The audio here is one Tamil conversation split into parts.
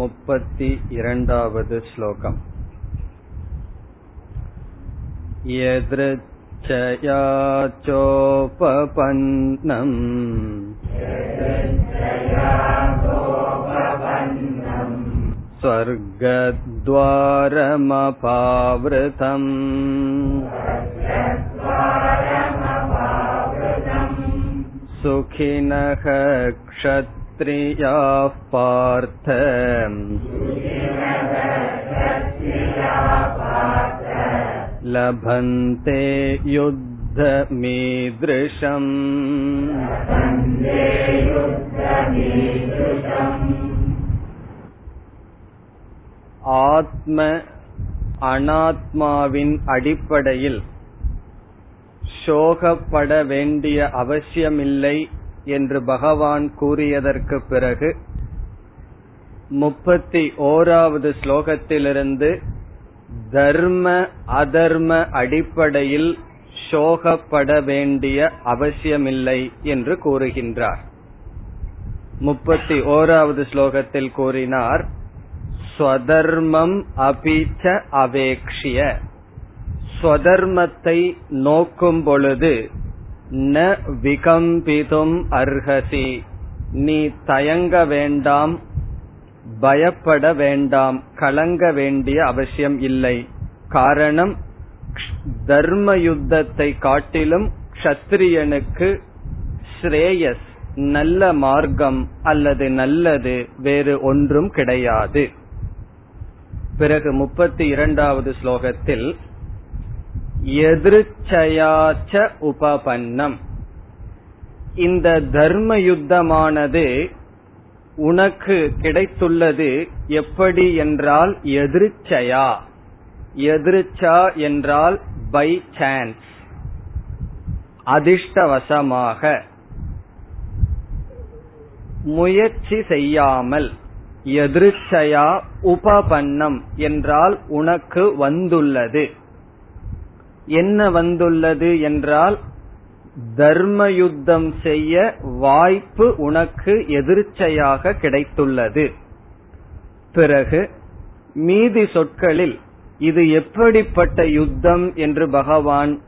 मुपति इरण्डावद् श्लोकम् यदृच्छया चोपपन्नम् स्वर्गद्वारमपावृतम् सुखिनः क्षत्रियाः पार्थ लभन्ते युद्धमीदृशम् ஆத்ம அனாத்மாவின் அடிப்படையில் சோகப்பட வேண்டிய அவசியமில்லை என்று பகவான் கூறியதற்கு பிறகு முப்பத்தி ஓராவது ஸ்லோகத்திலிருந்து தர்ம அதர்ம அடிப்படையில் சோகப்பட வேண்டிய அவசியமில்லை என்று கூறுகின்றார். முப்பத்தி ஓராவது ஸ்லோகத்தில் கூறினார் ஸ்வதர்மம் அபிச்ச அவேக்ஷிய. ஸ்வதர்மத்தை நோக்கும் பொழுது ந விகம்பிதும் அர்ஹசி. நீ தயங்க வேண்டாம் பயப்பட வேண்டாம் கலங்க வேண்டிய அவசியம் இல்லை. காரணம் தர்ம யுத்தத்தை காட்டிலும் க்ஷத்ரியனுக்கு ஸ்ரேயஸ் நல்ல மார்க்கம் அல்லது நல்லது வேறு ஒன்றும் கிடையாது. பிறகு முப்பத்தி இரண்டாவது ஸ்லோகத்தில் எதிர்ச்சயாச்ச உபபன்னம். இந்த தர்ம யுத்தமானது உனக்கு கிடைத்துள்ளது எப்படி என்றால் எதிர்ச்சயா. எதிர்ச்சா என்றால் பை சான்ஸ் அதிர்ஷ்டவசமாக. முயற்சி செய்யாமல் எதிர்ச்சயா உபபன்னம் என்றால் உனக்கு வந்துள்ளது. என்ன வந்துள்ளது என்றால் தர்ம யுத்தம் செய்ய வாய்ப்பு உனக்கு எதிர்ச்சையாக கிடைத்துள்ளது. பிறகு மீதி சொற்களில் இது எப்படிப்பட்ட யுத்தம் என்று பகவான்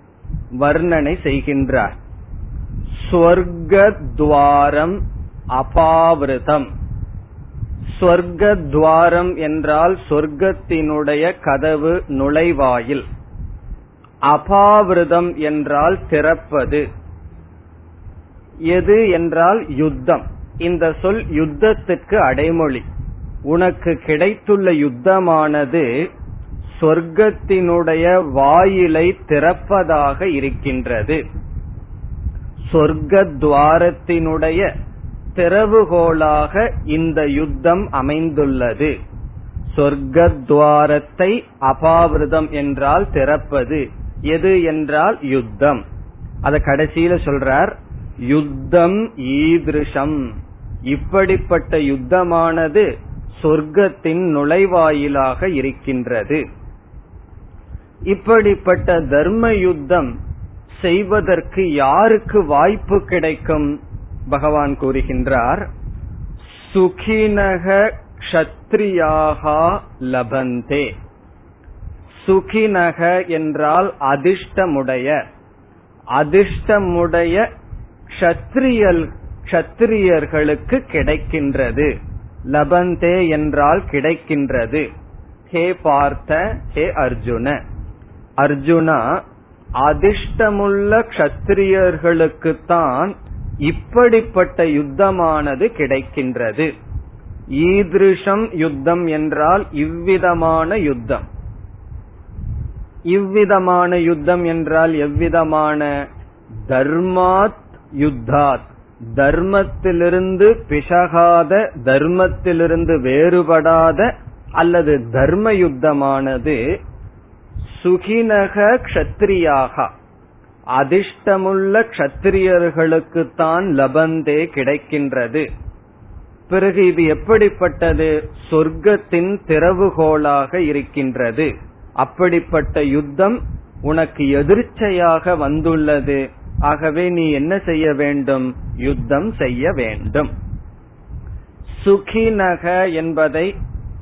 வர்ணனை செய்கின்றார். ஸ்வர்கத்வாரம் அபாவிரதம். ஸ்வர்கத்வாரம் என்றால் சொர்க்கத்தினுடைய கதவு நுழைவாயில். அபாவிரதம் என்றால் திறப்பது. எது என்றால் யுத்தம். இந்த சொல் யுத்தத்துக்கு அடைமொழி. உனக்கு கிடைத்துள்ள யுத்தமானது சொர்க்கத்தினுடைய வாயிலை திறப்பதாக இருக்கின்றது. சொர்க்கத்வாரத்தினுடைய திறவுகோலாக இந்த யுத்தம் அமைந்துள்ளது. சொர்க்கத்வாரத்தை அபாவிரதம் என்றால் திறப்பது. எது என்றால் யுத்தம். அத கடைசியில சொல்றார் யுத்தம் ஈதிருஷம். இப்படிப்பட்ட யுத்தமானது சொர்க்கத்தின் நுழைவாயிலாக இருக்கின்றது. இப்படிப்பட்ட தர்ம யுத்தம் செய்வதற்கு யாருக்கு வாய்ப்பு கிடைக்கும்? பகவான் கூறுகின்றார் சுகினக க்ஷத்ரியாகா லபந்தே. சுகினக என்றால் அதிர்ஷ்டமுடைய. அதிர்ஷ்டமுடைய க்ஷத்ரியல் க்ஷத்ரியர்களுக்கு கிடைக்கின்றது. லபந்தே என்றால் கிடைக்கின்றது. ஹே பார்த்த ஹே அர்ஜுன. அர்ஜுனா அதிர்ஷ்டமுள்ள க்ஷத்ரியர்களுக்குத்தான் இப்படிப்பட்ட யுத்தமானது கிடைக்கின்றது. ஈதிருஷம் யுத்தம் என்றால் இவ்விதமான யுத்தம். இவ்விதமான யுத்தம் என்றால் எவ்விதமான தர்மாத் யுத்தாத். தர்மத்திலிருந்து பிசகாத தர்மத்திலிருந்து வேறுபடாத அல்லது தர்ம யுத்தமானது சுகினக க்ஷத்ரியாக. அதிர்ஷ்டமுள்ள க்ஷத்திரியர்களுக்குத்தான் லபந்தே கிடைக்கின்றது. பிறகு இது எப்படிப்பட்டது? சொர்க்கத்தின் திறவுகோலாக இருக்கின்றது. அப்படிப்பட்ட யுத்தம் உனக்கு எதிர்ச்சையாக வந்துள்ளது. ஆகவே நீ என்ன செய்ய வேண்டும்? யுத்தம் செய்ய வேண்டும். சுகினக என்பதை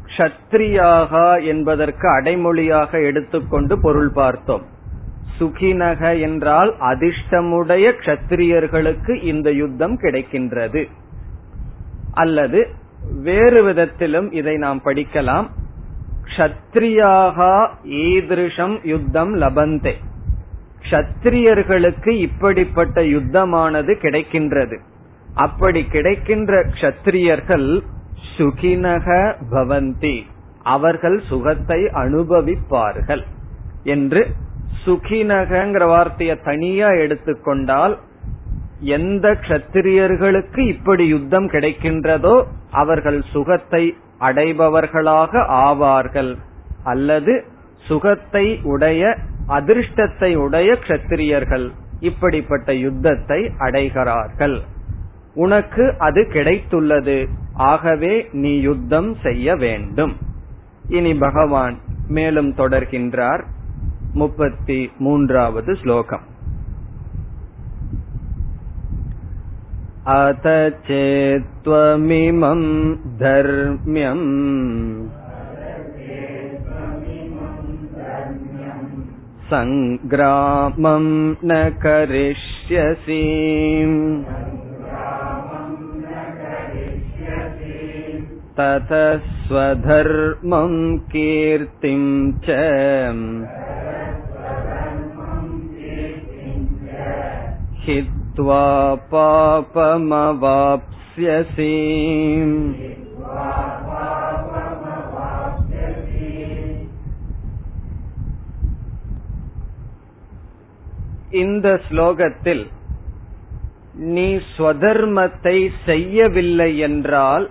க்ஷத்ரியாக என்பதற்கு அடைமொழியாக எடுத்துக்கொண்டு பொருள் பார்த்தோம். சுகினக என்றால் அதிர்ஷ்டமுடைய க்ஷத்திரியர்களுக்கு இந்த யுத்தம் கிடைக்கின்றது. அல்லது வேறு விதத்திலும் இதை நாம் படிக்கலாம். க்ஷத்ரியாக ஈதிருஷம் யுத்தம் லபந்தே. க்ஷத்திரியர்களுக்கு இப்படிப்பட்ட யுத்தமானது கிடைக்கின்றது. அப்படி கிடைக்கின்ற க்ஷத்திரியர்கள் சுகினக பவந்தி. அவர்கள் சுகத்தை அனுபவிப்பார்கள். என்று சுகினகங்கிற வார்த்தையை தனியா எடுத்துக்கொண்டால் எந்த க்ஷத்திரியர்களுக்கு இப்படி யுத்தம் கிடைக்கின்றதோ அவர்கள் சுகத்தை அடைபவர்களாக ஆவார்கள். அல்லது சுகத்தை உடைய அதிர்ஷ்டத்தை உடைய க்ஷத்திரியர்கள் இப்படிப்பட்ட யுத்தத்தை அடைகிறார்கள். உனக்கு அது கிடைத்துள்ளது. ஆகவே நீ யுத்தம் செய்ய வேண்டும். இனி பகவான் மேலும் தொடர்கின்றார். முப்பத்தி மூன்றாவது ஸ்லோகம். अथ चेत्त्वमिमम् धर्म्यम् सङ्ग्रामम् न करिष्यसि ततः स्वधर्मम् कीर्तिम् च हित्वा पापमवाप्स्यसि இந்த ஸ்லோகத்தில் நீ ஸ்வதர்மத்தை செய்யவில்லை என்றால்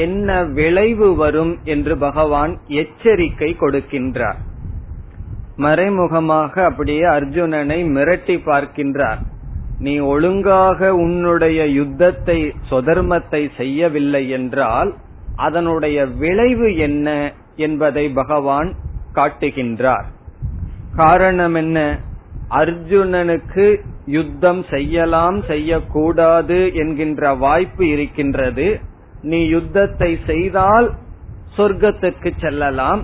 என்ன விளைவு வரும் என்று பகவான் எச்சரிக்கை கொடுக்கின்றார் மறைமுகமாக அப்படியே அர்ஜுனனை மிரட்டி பார்க்கின்றார் நீ ஒழுங்காக உன்னுடைய யுத்தத்தை சொதர்மத்தை செய்யவில்லை என்றால் அதனுடைய விளைவு என்ன என்பதை பகவான் காட்டுகின்றார். காரணம் என்ன? அர்ஜுனனுக்கு யுத்தம் செய்யலாம் செய்யக்கூடாது என்கின்ற வாய்ப்பு இருக்கின்றது. நீ யுத்தத்தை செய்தால் சொர்க்கத்துக்கு செல்லலாம்.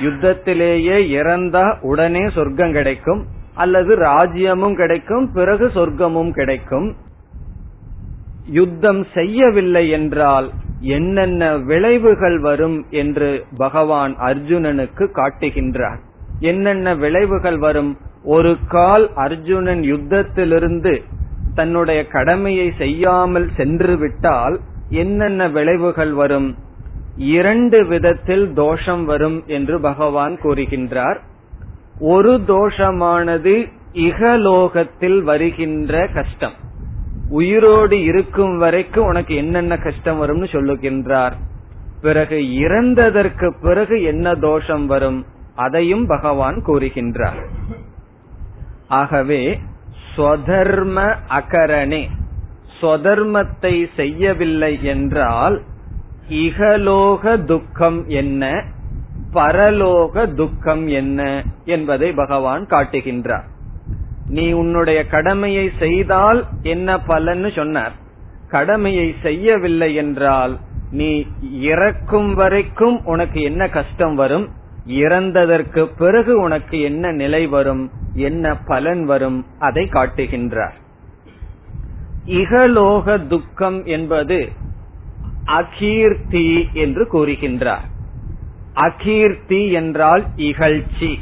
யுத்தத்திலேயே இறந்தா உடனே சொர்க்கம் கிடைக்கும். அல்லது ராஜ்யமும் கிடைக்கும் பிறகு சொர்க்கமும் கிடைக்கும். யுத்தம் செய்யவில்லை என்றால் என்னென்ன விளைவுகள் வரும் என்று பகவான் அர்ஜுனனுக்கு காட்டுகின்றார். என்னென்ன விளைவுகள் வரும்? ஒரு கால் அர்ஜுனன் யுத்தத்திலிருந்து தன்னுடைய கடமையை செய்யாமல் சென்று விட்டால் என்னென்ன விளைவுகள் வரும்? இரண்டு விதத்தில் தோஷம் வரும் என்று பகவான் கூறுகின்றார். ஒரு தோஷமானது இகலோகத்தில் வருகின்ற கஷ்டம். உயிரோடு இருக்கும் வரைக்கும் உனக்கு என்னென்ன கஷ்டம் வரும்னு சொல்லுகின்றார். பிறகு இறந்ததற்கு பிறகு என்ன தோஷம் வரும்? அதையும் பகவான் கூறுகின்றார். ஆகவே ஸ்வதர்ம அகரணே. ஸ்வதர்மத்தை செய்யவில்லை என்றால் இகலோக துக்கம் என்ன? பரலோக துக்கம் என்ன என்பதை பகவான் காட்டுகின்றார். நீ உன்னுடைய கடமையை செய்தால் என்ன பலன்னு சொன்னார். கடமையை செய்யவில்லை என்றால் நீ இறக்கும் வரைக்கும் உனக்கு என்ன கஷ்டம் வரும்? இறந்ததற்கு பிறகு உனக்கு என்ன நிலை வரும்? என்ன பலன் வரும்? அதை காட்டுகின்றார். இகலோக துக்கம் என்பது அகீர்த்தி என்று கூறுகின்றார். அகீர்த்தி என்றால் இகழ்ச்சி.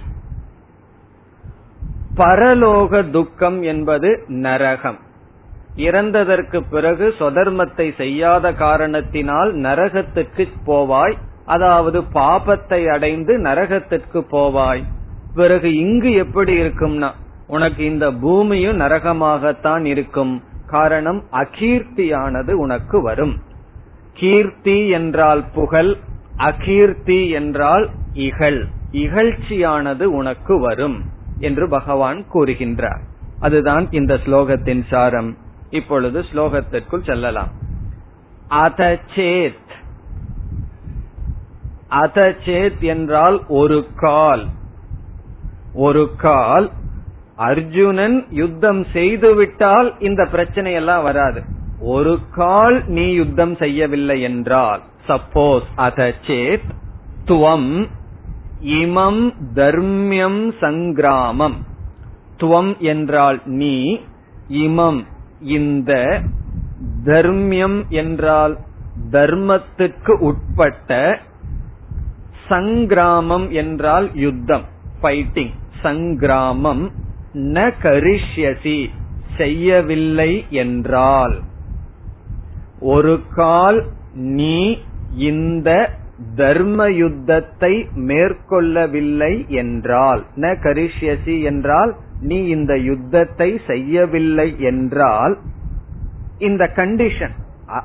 பரலோக துக்கம் என்பது நரகம். இறந்ததற்கு பிறகு சொதர்மத்தை செய்யாத காரணத்தினால் நரகத்துக்கு போவாய். அதாவது பாபத்தை அடைந்து நரகத்திற்கு போவாய். பிறகு இங்கு எப்படி இருக்கும்னா உனக்கு இந்த பூமியும் நரகமாகத்தான் இருக்கும். காரணம் அகீர்த்தியானது உனக்கு வரும். கீர்த்தி என்றால் புகழ் அகீர்த்தி என்றால் இகழ். இகழ்ச்சியானது உனக்கு வரும் என்று பகவான் கூறுகின்றார். அதுதான் இந்த ஸ்லோகத்தின் சாரம். இப்பொழுது ஸ்லோகத்திற்குள் செல்லலாம். அதச்சேத். அதச்சேத் என்றால் ஒரு கால். ஒரு கால் அர்ஜுனன் யுத்தம் செய்துவிட்டால் இந்த பிரச்சனை எல்லாம் வராது. ஒரு கால் நீ யுத்தம் செய்யவில்லை என்றால் சப்போஸ் அதச்சேத் துவம் இமம் தர்மியம் சங்கிராமம் துவம் என்றால் நீ இமம் இந்த தர்மியம் என்றால் தர்மத்துக்கு உட்பட்ட சங்கிராமம் என்றால் யுத்தம் ஃபைட்டிங் சங்கிராமம் ந கரிஷ்யசி செய்யவில்லை என்றால். ஒரு கால் நீ இந்த தர்ம யுத்தத்தை மேற்கொள்ளவில்லை என்றால் ந கரிஷ்யசி என்றால் நீ இந்த யுத்தத்தை செய்யவில்லை என்றால் இந்த கண்டிஷன்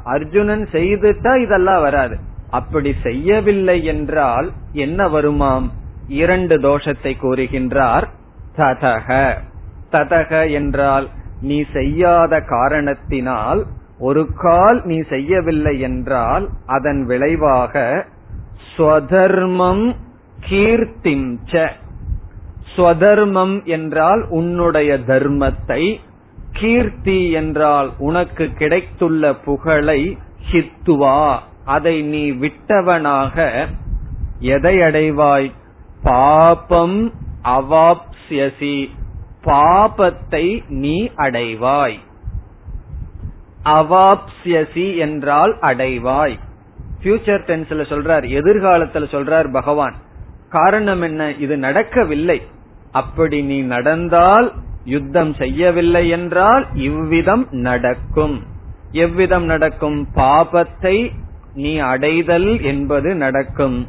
அர்ஜுனன் செய்துட்டா இதெல்லாம் வராது. அப்படி செய்யவில்லை என்றால் என்ன வருமாம்? இரண்டு தோஷத்தை கூறுகின்றார் ததக. ததக என்றால் நீ செய்யாத காரணத்தினால் ஒரு கால் நீ செய்யவில்லை என்றால் அதன் விளைவாக ஸ்வதர்மம் கீர்த்திம் ஸ்வதர்மம் என்றால் உன்னுடைய தர்மத்தை கீர்த்தி என்றால் உனக்கு கிடைத்துள்ள புகழை ஹித்துவா. அதை நீ விட்டவனாக எதை அடைவாய்? பாபம் அவாப்ஸ்யசி. பாபத்தை நீ அடைவாய். அவாப்சியசி என்றால் அடைவாய். ஃபியூச்சர் டென்ஸ்ல சொல்றார் எதிர்காலத்துல சொல்றார் பகவான். காரணம் என்ன? இது நடக்கவில்லை. அப்படி நீ நடந்தால் யுத்தம் செய்யவில்லை என்றால் இவ்விதம் நடக்கும். எவ்விதம் நடக்கும்? பாபத்தை நீ அடைதல் என்பது நடக்கும்.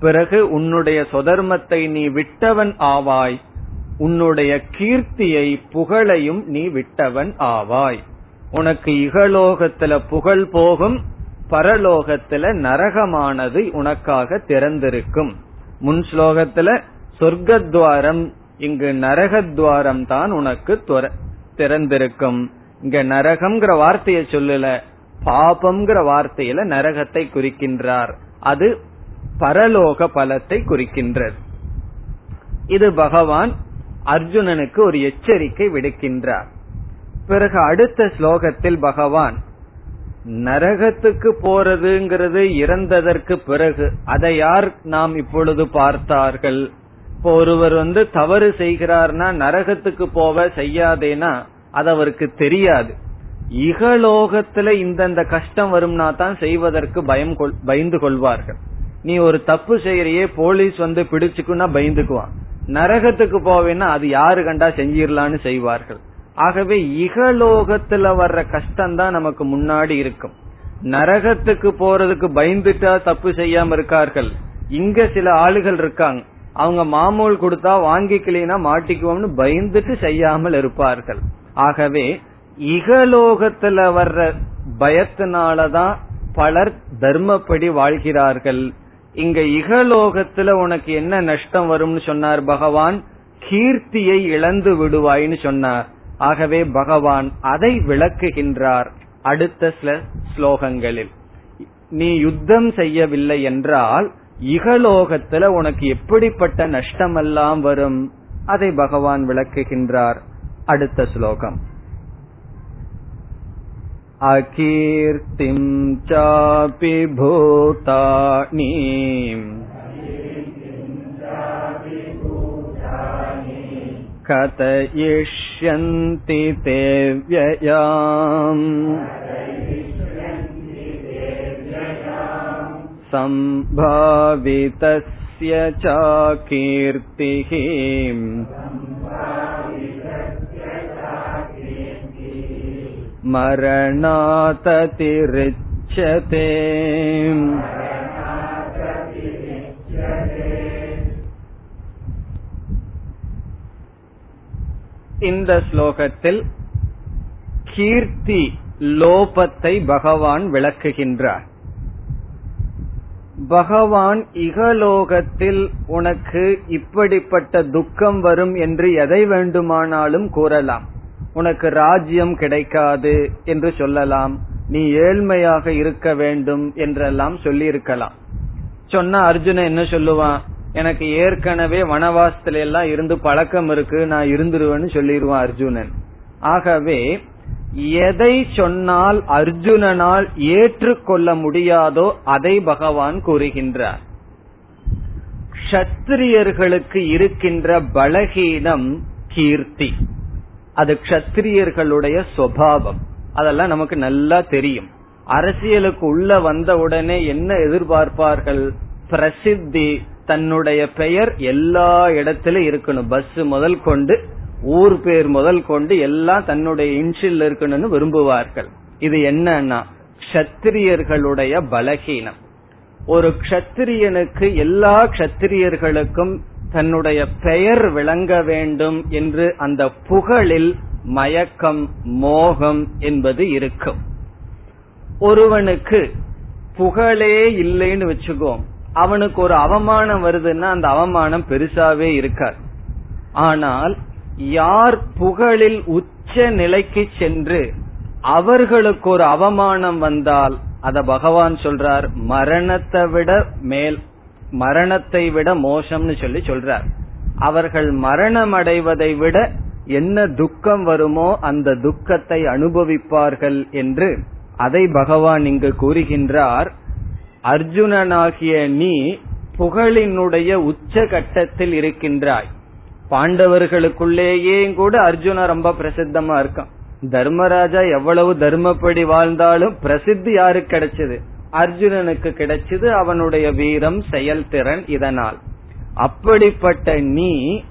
பிறகு உன்னுடைய சொதர்மத்தை நீ விட்டவன் ஆவாய். உன்னுடைய கீர்த்தியை புகழையும் நீ விட்டவன் ஆவாய். உனக்கு இகலோகத்துல புகழ் போகும் பரலோகத்துல நரகமானது உனக்காக திறந்திருக்கும். முன் ஸ்லோகத்துல சொர்க்கத்வாரம் இங்கு நரகத்வாரம் தான் உனக்கு திறந்திருக்கும். இங்க நரகம்ங்கிற வார்த்தையை சொல்லல பாபம்ங்கிற வார்த்தையில நரகத்தை குறிக்கின்றார். அது பரலோக பலத்தை குறிக்கின்றது. இது பகவான் அர்ஜுனனுக்கு ஒரு எச்சரிக்கை விடுக்கின்றார். பிறகு அடுத்த ஸ்லோகத்தில் பகவான் நரகத்துக்கு போறதுங்கிறது இறந்ததற்கு பிறகு அதை யார் நாம் இப்பொழுது பார்த்தார்கள்? இப்போ ஒருவர் வந்து தவறு செய்கிறார்னா நரகத்துக்கு போவ செய்யாதேனா அது அவருக்கு தெரியாது. இகலோகத்துல இந்தந்த கஷ்டம் வரும்னா தான் செய்வதற்கு பயம் பயந்து கொள்வார்கள். நீ ஒரு தப்பு செய்யறையே போலீஸ் வந்து பிடிச்சுக்குன்னா பயந்துக்குவான். நரகத்துக்கு போவேன்னா அது யாரு கண்டா செஞ்சிடலான்னு செய்வார்கள். ஆகவே இகலோகத்துல வர்ற கஷ்டம் தான் நமக்கு முன்னாடி இருக்கும். நரகத்துக்கு போறதுக்கு பயந்துட்டா தப்பு செய்யாம இருக்கார்கள். இங்க சில ஆளுகள் இருக்காங்க. அவங்க மாமூல் கொடுத்தா வாங்கிக்கலைன்னா மாட்டிக்குவோம்னு பயந்துட்டு செய்யாமல் இருப்பார்கள். ஆகவே இகலோகத்துல வர்ற பயத்தினாலதான் பலர் தர்மப்படி வாழ்கிறார்கள். இங்க இகலோகத்துல உனக்கு என்ன நஷ்டம் வரும்னு சொன்னார் பகவான்? கீர்த்தியை இழந்து விடுவாய்னு சொன்னார். ஆகவே பகவான் அதை விளக்குகின்றார் அடுத்த சில ஸ்லோகங்களில் நீ யுத்தம் செய்யவில்லை என்றால் இகலோகத்துல உனக்கு எப்படிப்பட்ட நஷ்டமெல்லாம் வரும் அதை பகவான் விளக்குகின்றார் அடுத்த ஸ்லோகம் अकीर्तिम् चापि भूतानि कथयिष्यन्ति ते व्ययाम् सम्भावितस्य च कीर्तिः मरणाततिरिच्यते இந்த ஸ்லோகத்தில் கீர்த்தி லோபத்தை பகவான் விளக்குகின்றார். பகவான் இகலோகத்தில் உனக்கு இப்படிப்பட்ட துக்கம் வரும் என்று எதை வேண்டுமானாலும் கூறலாம். உனக்கு ராஜ்யம் கிடைக்காது என்று சொல்லலாம். நீ ஏழ்மையாக இருக்க வேண்டும் என்றெல்லாம் சொல்லி இருக்கலாம் சொன்னா அர்ஜுன என்ன சொல்லுவான்? எனக்கு ஏற்கனவே வனவாசத்துல எல்லாம் இருந்து பழக்கம் இருக்கு நான் இருந்துருவேன்னு சொல்லிடுவான் அர்ஜுனன். ஆகவே எதை சொன்னால் அர்ஜுனனால் ஏற்றுக்கொள்ள முடியாதோ அதை பகவான் கூறுகின்றார். க்ஷத்திரியர்களுக்கு இருக்கின்ற பலகீனம் கீர்த்தி. அது க்ஷத்திரியர்களுடைய சுவாவம். அதெல்லாம் நமக்கு நல்லா தெரியும். அரசியலுக்கு உள்ள வந்த உடனே என்ன எதிர்பார்ப்பார்கள்? பிரசித்தி தன்னுடைய பெயர் எல்லா இடத்திலும் இருக்கணும். பஸ் முதல் கொண்டு ஊர் பேர் முதல் கொண்டு எல்லாம் தன்னுடைய இன்ஷில் இருக்கணும்னு விரும்புவார்கள். இது என்னன்னா க்ஷத்திரியர்களுடைய பலகீனம். ஒரு க்ஷத்திரியனுக்கு எல்லா க்ஷத்திரியர்களுக்கும் தன்னுடைய பெயர் விளங்க வேண்டும் என்று அந்த புகழில் மயக்கம் மோகம் என்பது இருக்கும். ஒருவனுக்கு புகழே இல்லைன்னு வச்சுக்கோம். அவனுக்கு ஒரு அவமானம் வருதுன்னா அந்த அவமானம் பெருசாவே இருக்காது. ஆனால் யார் புகழில் உச்ச நிலைக்கு சென்று அவர்களுக்கு ஒரு அவமானம் வந்தால் அத பகவான் சொல்றார் மரணத்தை விட மேல் மரணத்தை விட மோசம்னு சொல்லி சொல்றார். அவர்கள் மரணம் அடைவதை விட என்ன துக்கம் வருமோ அந்த துக்கத்தை அனுபவிப்பார்கள் என்று அதை பகவான் இங்கு கூறுகின்றார். அர்ஜுனனாகிய நீ புகழினுடைய உச்ச கட்டத்தில் இருக்கின்றாய். பாண்டவர்களுக்குள்ளேயே கூட அர்ஜுனா ரொம்ப பிரசித்தமா இருக்கான். தர்மராஜா எவ்வளவு தர்மப்படி வாழ்ந்தாலும் பிரசித்தி யாருக்கு கிடைச்சது? அர்ஜுனனுக்கு கிடைச்சது அவனுடைய வீரம் செயல்திறன் இதனால். அப்படிப்பட்ட நீ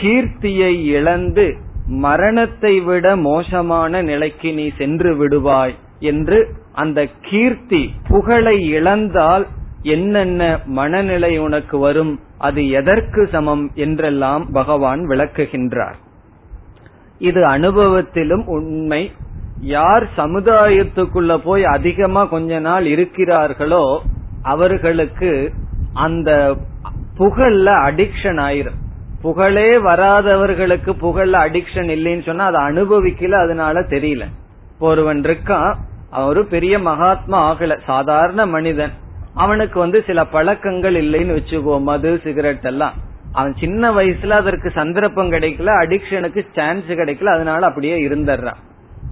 கீர்த்தியை இழந்து மரணத்தை விட மோசமான நிலைக்கு நீ சென்று விடுவாய் என்று அந்த கீர்த்தி புகழை இழந்தால் என்னென்ன மனநிலை உனக்கு வரும் அது எதற்கு சமம் என்றெல்லாம் பகவான் விளக்குகின்றார். இது அனுபவத்திலும் உண்மை. யார் சமுதாயத்துக்குள்ள போய் அதிகமா கொஞ்ச நாள் இருக்கிறார்களோ அவர்களுக்கு அந்த புகழ்ல அடிக்ஷன் ஆயிரும். புகழே வராதவர்களுக்கு புகழ்ல அடிக்ஷன் இல்லைன்னு சொன்னா அதை அனுபவிக்கல அதனால தெரியல. ஒருவன் இருக்கான் ஒரு பெரிய மகாத்மா ஆகல. சாதாரண மனிதன். அவனுக்கு வந்து சில பழக்கங்கள் இல்லைன்னு வச்சுக்கோ மது சிகரெட் எல்லாம். அவன் சின்ன வயசுல அதற்கு சந்தர்ப்பம் கிடைக்கல. அடிக்ஷனுக்கு சான்ஸ் கிடைக்கல. அதனால அப்படியே இருந்துடுறான்.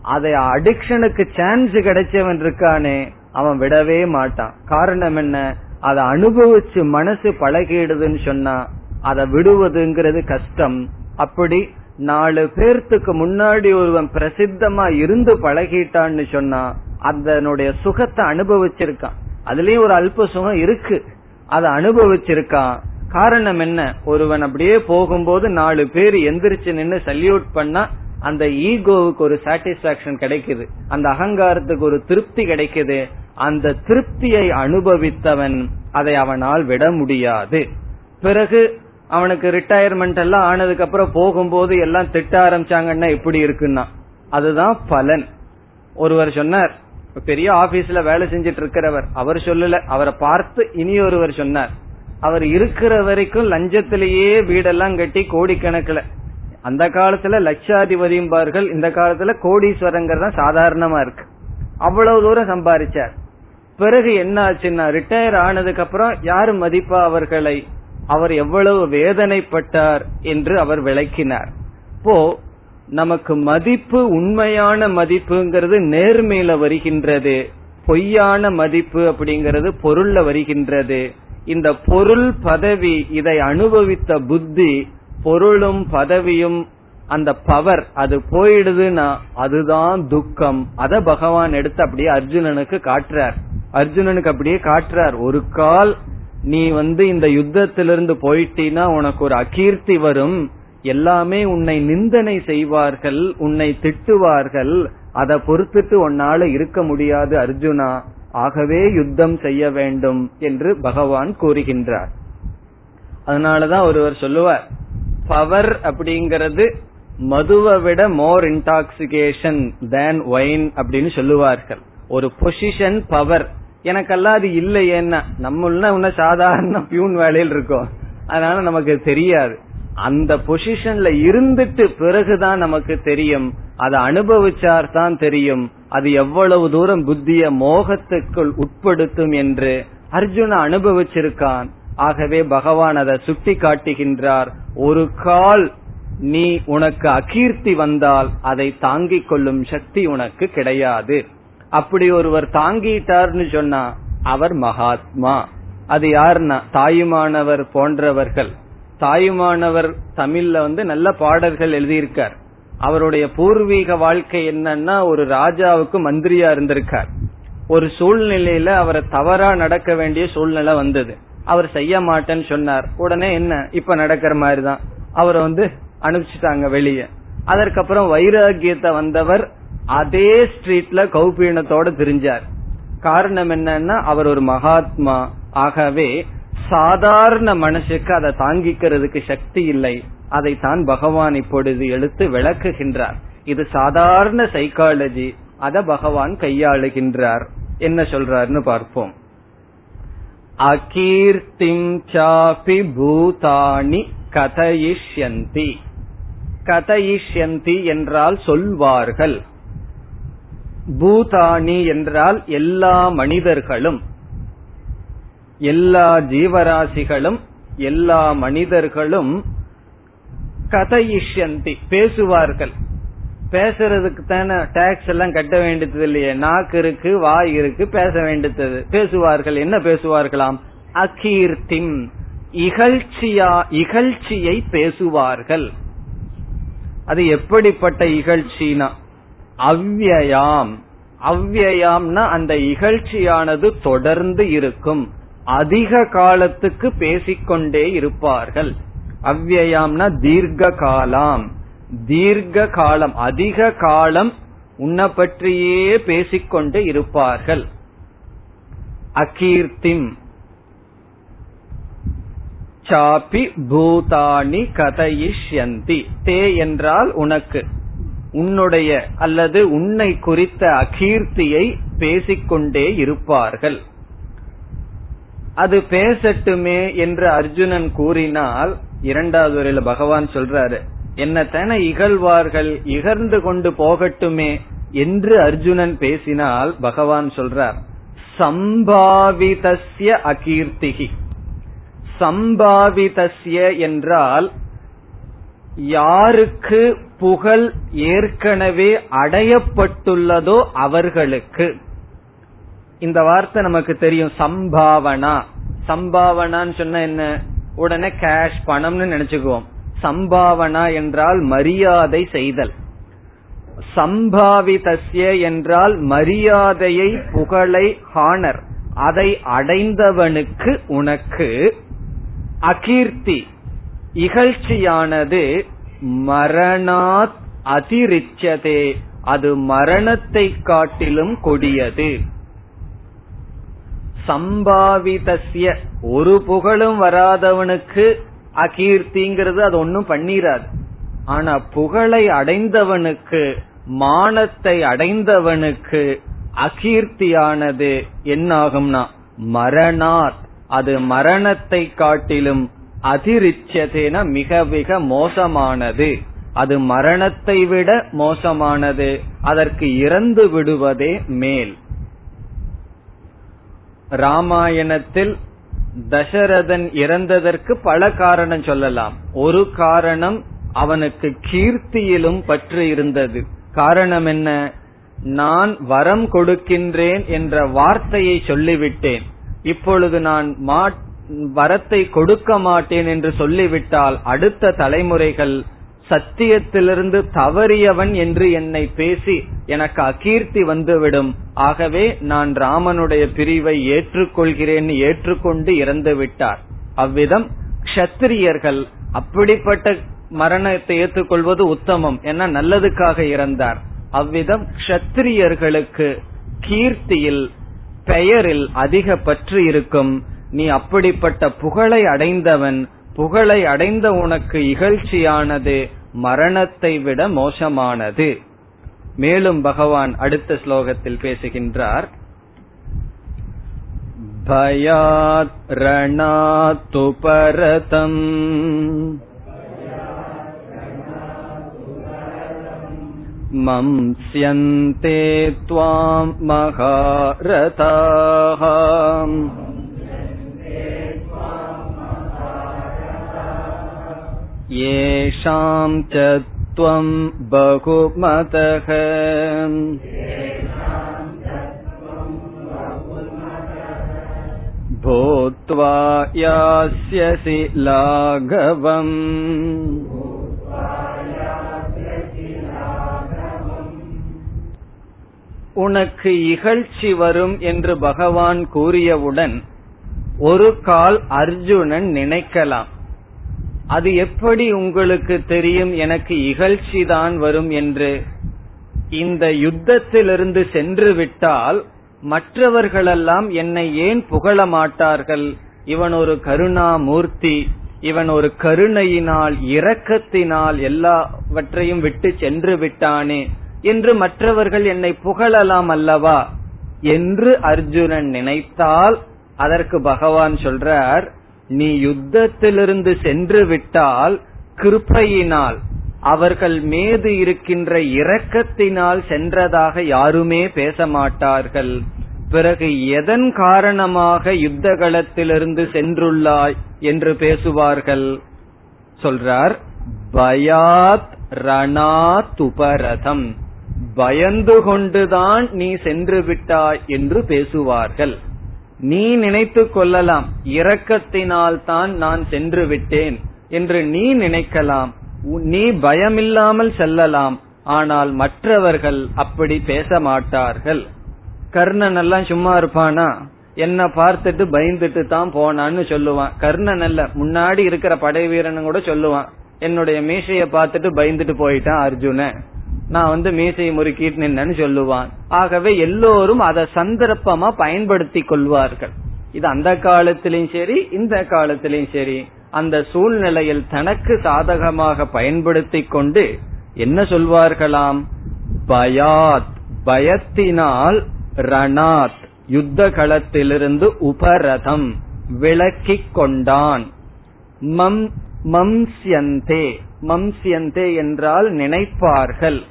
அதை அடிக்ஷனுக்கு சான்ஸ் கிடைச்சவன் இருக்கானே அவன் விடவே மாட்டான். காரணம் என்ன? அதை அனுபவிச்சு மனசு பழகிடுதுன்னு சொன்னா அதை விடுவதுங்கிறது கஷ்டம். அப்படி நாலு பேர்த்துக்கு முன்னாடி ஒருவன் பிரசித்தமா இருந்து பழகிட்டான்னு சொன்னா அதனுடைய சுகத்தை அனுபவிச்சிருக்கான். அதுலயும் ஒரு அல்ப சுகம் இருக்கு. அதை அனுபவிச்சிருக்கான். காரணம் என்ன? ஒருவன் அப்படியே போகும்போது நாலு பேர் எந்திரிச்சு நின்னு சல்யூட் பண்ணா அந்த ஈகோவுக்கு ஒரு சாட்டிஸ்பாக்சன் கிடைக்குது. அந்த அகங்காரத்துக்கு ஒரு திருப்தி கிடைக்குது. அந்த திருப்தியை அனுபவித்தவன் அதை அவனால் விட முடியாது. பிறகு அவனுக்கு ரிட்டையர்மெண்ட் எல்லாம் ஆனதுக்கு அப்புறம் போகும்போது எல்லாம் திட்ட ஆரம்பிச்சாங்கன்னா எப்படி இருக்குன்னா? அதுதான் பலன். ஒருவர் சொன்னார் பெரிய ஆபீஸ்ல வேலை செஞ்சிட்டு இருக்கிறவர் அவர் சொல்லல. அவரை பார்த்து இனி ஒருவர் சொன்னார். அவர் இருக்கிற வரைக்கும் லஞ்சத்திலேயே வீடெல்லாம் கட்டி கோடிக்கணக்கில். அந்த காலத்துல லட்சாதிபதிம்பார்கள் இந்த காலத்துல கோடீஸ்வரங்கிறது சாதாரணமா இருக்கு. அவ்வளவு தூரம் சம்பாரிச்சார். பிறகு என்ன ஆச்சுன்னா ரிட்டையர் ஆனதுக்கு அப்புறம் யாரு மதிப்பா அவர்களை? அவர் எவ்வளவு வேதனைப்பட்டார் என்று அவர் விளக்கினார். இப்போ நமக்கு மதிப்பு உண்மையான மதிப்புங்கிறது நேர்மையில வருகின்றது. பொய்யான மதிப்பு அப்படிங்கிறது பொருள்ல வருகின்றது. இந்த பொருள் பதவி இதை அனுபவித்த புத்தி பொருளும் பதவியும் அந்த பவர் அது போயிடுதுன்னா அதுதான் துக்கம். அத பகவான் எடுத்து அப்படியே அர்ஜுனனுக்கு காட்டுறார். அர்ஜுனனுக்கு அப்படியே காட்டுறார் ஒரு கால் நீ வந்து இந்த யுத்தத்திலிருந்து போயிட்டீனா உனக்கு ஒரு அகீர்த்தி வரும். எல்லாமே உன்னை நிந்தனை செய்வார்கள் உன்னை திட்டுவார்கள். அதை பொறுத்துட்டு உன்னால இருக்க முடியாது அர்ஜுனா. ஆகவே யுத்தம் செய்ய வேண்டும் என்று பகவான் கூறுகின்றார். அதனாலதான் ஒருவர் சொல்லுவார் பவர் அப்படிங்கிறது மதுவை விட மோர் இன்டாக்சிகேஷன் தேன் ஒயின் அப்படின்னு சொல்லுவார்கள். ஒரு பொசிஷன் பவர் எனக்கெல்லாம் அது இல்லையேன்னா நம்ம உன்ன சாதாரண பியூன் வேலையில் இருக்கோம். அதனால நமக்கு தெரியாது. அந்த பொசிஷன்ல இருந்துட்டு பிறகுதான் நமக்கு தெரியும். அதை அனுபவிச்சார் தான் தெரியும். அது எவ்வளவு தூரம் புத்திய மோகத்துக்குள் உட்படுத்தும் என்று அர்ஜுன அனுபவிச்சிருக்கான். ஆகவே பகவான் அதை சுட்டி காட்டுகின்றார் ஒரு கால் நீ உனக்கு அகீர்த்தி வந்தால் அதை தாங்கிக் கொள்ளும் சக்தி உனக்கு கிடையாது. அப்படி ஒருவர் தாங்கிட்டார்னு சொன்னா அவர் மகாத்மா. அது யாருன்னா தாயுமானவர் போன்றவர்கள். தாயுமானவர் தமிழ்ல வந்து நல்ல பாடல்கள் எழுதியிருக்கார். அவருடைய பூர்வீக வாழ்க்கை என்னன்னா ஒரு ராஜாவுக்கு மந்திரியா இருந்திருக்கார். ஒரு சூழ்நிலையில அவரை தவறா நடக்க வேண்டிய சூழ்நிலை வந்தது. அவர் செய்ய மாட்டேன்னு சொன்னார். உடனே என்ன? இப்ப நடக்கிற மாதிரிதான். அவரை வந்து அனுப்பிச்சிட்டாங்க வெளியே. அதற்கப்புறம் வைராகியத்தை வந்தவர் அதே ஸ்ட்ரீட்ல கௌபீனத்தோட திரிஞ்சார். காரணம் என்னன்னா அவர் ஒரு மகாத்மா. ஆகவே சாதாரண மனசுக்கு அதை தாங்கிக்கிறதுக்கு சக்தி இல்லை. அதை தான் பகவான் இப்பொழுது எடுத்து விளக்குகின்றார். இது சாதாரண சைக்காலஜி அத பகவான் கையாளுகின்றார். என்ன சொல்றாருன்னு பார்ப்போம். அகீர்த்திம் சாபி பூதானி கதயிஷ்யந்தி. கதயிஷ்யந்தி என்றால் சொல்வார்கள். பூதானி என்றால் எல்லா மனிதர்களும். எல்லா ஜீவராசிகளும் எல்லா மனிதர்களும் கதையிஷ்யந்தி பேசுவார்கள். பேசுறதுக்கு தானே டாக்ஸ் எல்லாம் கட்ட வேண்டியது இல்லையே. நாக்கு இருக்கு வாய் இருக்கு பேச வேண்டியது. பேசுவார்கள் என்ன பேசுவார்களாம்? அகீர்த்திம் இகழ்ச்சியா இகழ்ச்சியை பேசுவார்கள். அது எப்படிப்பட்ட இகழ்ச்சினா? அவ்யயாம் அவ்யயாம்னா அந்த இகழ்ச்சியானது தொடர்ந்து இருக்கும். அதிக காலத்துக்கு பேசிக்கொண்டே இருப்பார்கள். அவ்யயாம்னா தீர்க்க காலம். தீர்க்க காலம் அதிக காலம் உன்னை பற்றியே பேசிக்கொண்டு இருப்பார்கள். அகீர்த்திம். சாபி பூதானி கதையிஷ்யந்தி. தே என்றால் உனக்கு. உன்னுடைய அல்லது உன்னை குறித்த அகீர்த்தியை பேசிக்கொண்டே இருப்பார்கள். அது பேசட்டுமே என்று அர்ஜுனன் கூறினால் இரண்டாவது வரையில பகவான் சொல்றாரு என்னத்தன இகழ்வார்கள் இகழ்ந்து கொண்டு போகட்டுமே என்று அர்ஜுனன் பேசினால் பகவான் சொல்றார் சம்பாவிதஸ்ய அகீர்த்திகி. சம்பாவிதஸ்ய என்றால் யாருக்கு புகழ் ஏற்கனவே அடையப்பட்டுள்ளதோ அவர்களுக்கு. இந்த வார்த்தை நமக்கு தெரியும் சம்பாவனா. சம்பாவனான்னு சொன்ன என்ன? உடனே கேஷ் பணம்னு நினைச்சுக்குவோம். சம்பாவனா என்றால் மரியாதை செய்தல். சம்பாவிதஸ்ய என்றால் மரியாதையை புகழை ஹானர் அதை அடைந்தவனுக்கு உனக்கு அகீர்த்தி. இகழ்ச்சியானது மரணாத் அதிரிச்சதே. அது மரணத்தை காட்டிலும் கொடியது. சம்பாவிதசிய ஒரு புகழும் வராதவனுக்கு அகீர்த்திங்கிறது அது ஒன்னும் பண்ணிராது. ஆனா புகழை அடைந்தவனுக்கு மானத்தை அடைந்தவனுக்கு அகீர்த்தியானது என்னாகும்னா மரணாத். அது மரணத்தை காட்டிலும் அதிரிச்சதேன மிக மிக மோசமானது. அது மரணத்தை விட மோசமானது. அதற்கு இறந்து விடுவதே மேல். ராமாயணத்தில் தசரதன் இறந்ததற்கு பல காரணம் சொல்லலாம். ஒரு காரணம் அவனுக்கு கீர்த்தியிலும் பற்று இருந்தது. காரணம் என்ன? நான் வரம் கொடுக்கின்றேன் என்ற வார்த்தையை சொல்லிவிட்டேன். இப்பொழுது நான் வரத்தை கொடுக்க மாட்டேன் என்று சொல்லிவிட்டால் அடுத்த தலைமுறைகள் சத்தியத்திலிருந்து தவறியவன் என்று என்னை பேசி எனக்கு அகீர்த்தி வந்துவிடும். ஆகவே நான் ராமனுடைய பிரிவை ஏற்றுக்கொள்கிறேன் ஏற்றுக்கொண்டு இறந்து விட்டார். அவ்விதம் கஷத்திரியர்கள் அப்படிப்பட்ட மரணத்தை ஏற்றுக்கொள்வது உத்தமம் என நல்லதுக்காக இறந்தார். அவ்விதம் கஷத்திரியர்களுக்கு கீர்த்தியில் பெயரில் அதிக பற்று இருக்கும். நீ அப்படிப்பட்ட புகழை அடைந்தவன் புகழை அடைந்த உனக்கு இகழ்ச்சியானது மரணத்தை விட மோசமானது மேலும் பகவான் அடுத்த ஸ்லோகத்தில் பேசுகின்றார் பயாத் ரணாத்து பரதம் मंस्यन्ते त्वाम् महारथाः येषां च त्वम् बहुमतः भूत्वा यास्यसि लाघवम् உனக்கு இகழ்ச்சி வரும் என்று பகவான் கூறியவுடன் ஒரு கால் அர்ஜுனன் நினைக்கலாம் அது எப்படி உங்களுக்கு தெரியும்? எனக்கு இகழ்ச்சி தான் வரும் என்று. இந்த யுத்தத்திலிருந்து சென்று விட்டால் மற்றவர்களெல்லாம் என்னை ஏன் புகழ மாட்டார்கள்? இவன் ஒரு கருணா மூர்த்தி இவன் ஒரு கருணையினால் இரக்கத்தினால் எல்லாவற்றையும் விட்டு சென்று விட்டானே என்று மற்றவர்கள் என்னை புகழலாம் அல்லவா? என்று அர்ஜுனன் நினைத்தால் அதற்கு பகவான் சொல்றார் நீ யுத்தத்திலிருந்து சென்று விட்டால் கிருப்பையினால் அவர்கள் மீது இருக்கின்ற இரக்கத்தினால் சென்றதாக யாருமே பேச மாட்டார்கள் பிறகு எதன் காரணமாக யுத்த களத்திலிருந்து சென்றுள்ளாய் என்று பேசுவார்கள்? சொல்றார் பயாத் ரணாத்துபரதம். பயந்து கொண்டுதான் நீ சென்று விட்டாய் என்று பேசுவார்கள். நீ நினைத்து கொள்ளலாம் இரக்கத்தினால் தான் நான் சென்று விட்டேன் என்று நீ நினைக்கலாம். நீ பயமில்லாமல் செல்லலாம் ஆனால் மற்றவர்கள் அப்படி பேச மாட்டார்கள். கர்ணன் எல்லாம் சும்மா இருப்பானா? என்ன பார்த்துட்டு பயந்துட்டு தான் போனான்னு சொல்லுவான். கர்ணன் அல்ல முன்னாடி இருக்கிற படை வீரன் கூட சொல்லுவான். என்னுடைய மீசைய பார்த்துட்டு பயந்துட்டு போயிட்டான் அர்ஜுன நான் வந்து மீசையை முறுக்கிட்டு நின்னு சொல்லுவான். ஆகவே எல்லோரும் அதை சந்தர்ப்பமா பயன்படுத்தி கொள்வார்கள். இது அந்த காலத்திலையும் சரி இந்த காலத்திலையும் சரி அந்த சூழ்நிலையில் தனக்கு சாதகமாக பயன்படுத்தி கொண்டு என்ன சொல்வார்களாம்? பயாத் பயத்தினால் ரணாத் யுத்த களத்திலிருந்து உபரதம் விளக்கிக் கொண்டான். மம் மம்சியந்தே மம்சியந்தே என்றால் நினைப்பார்கள்.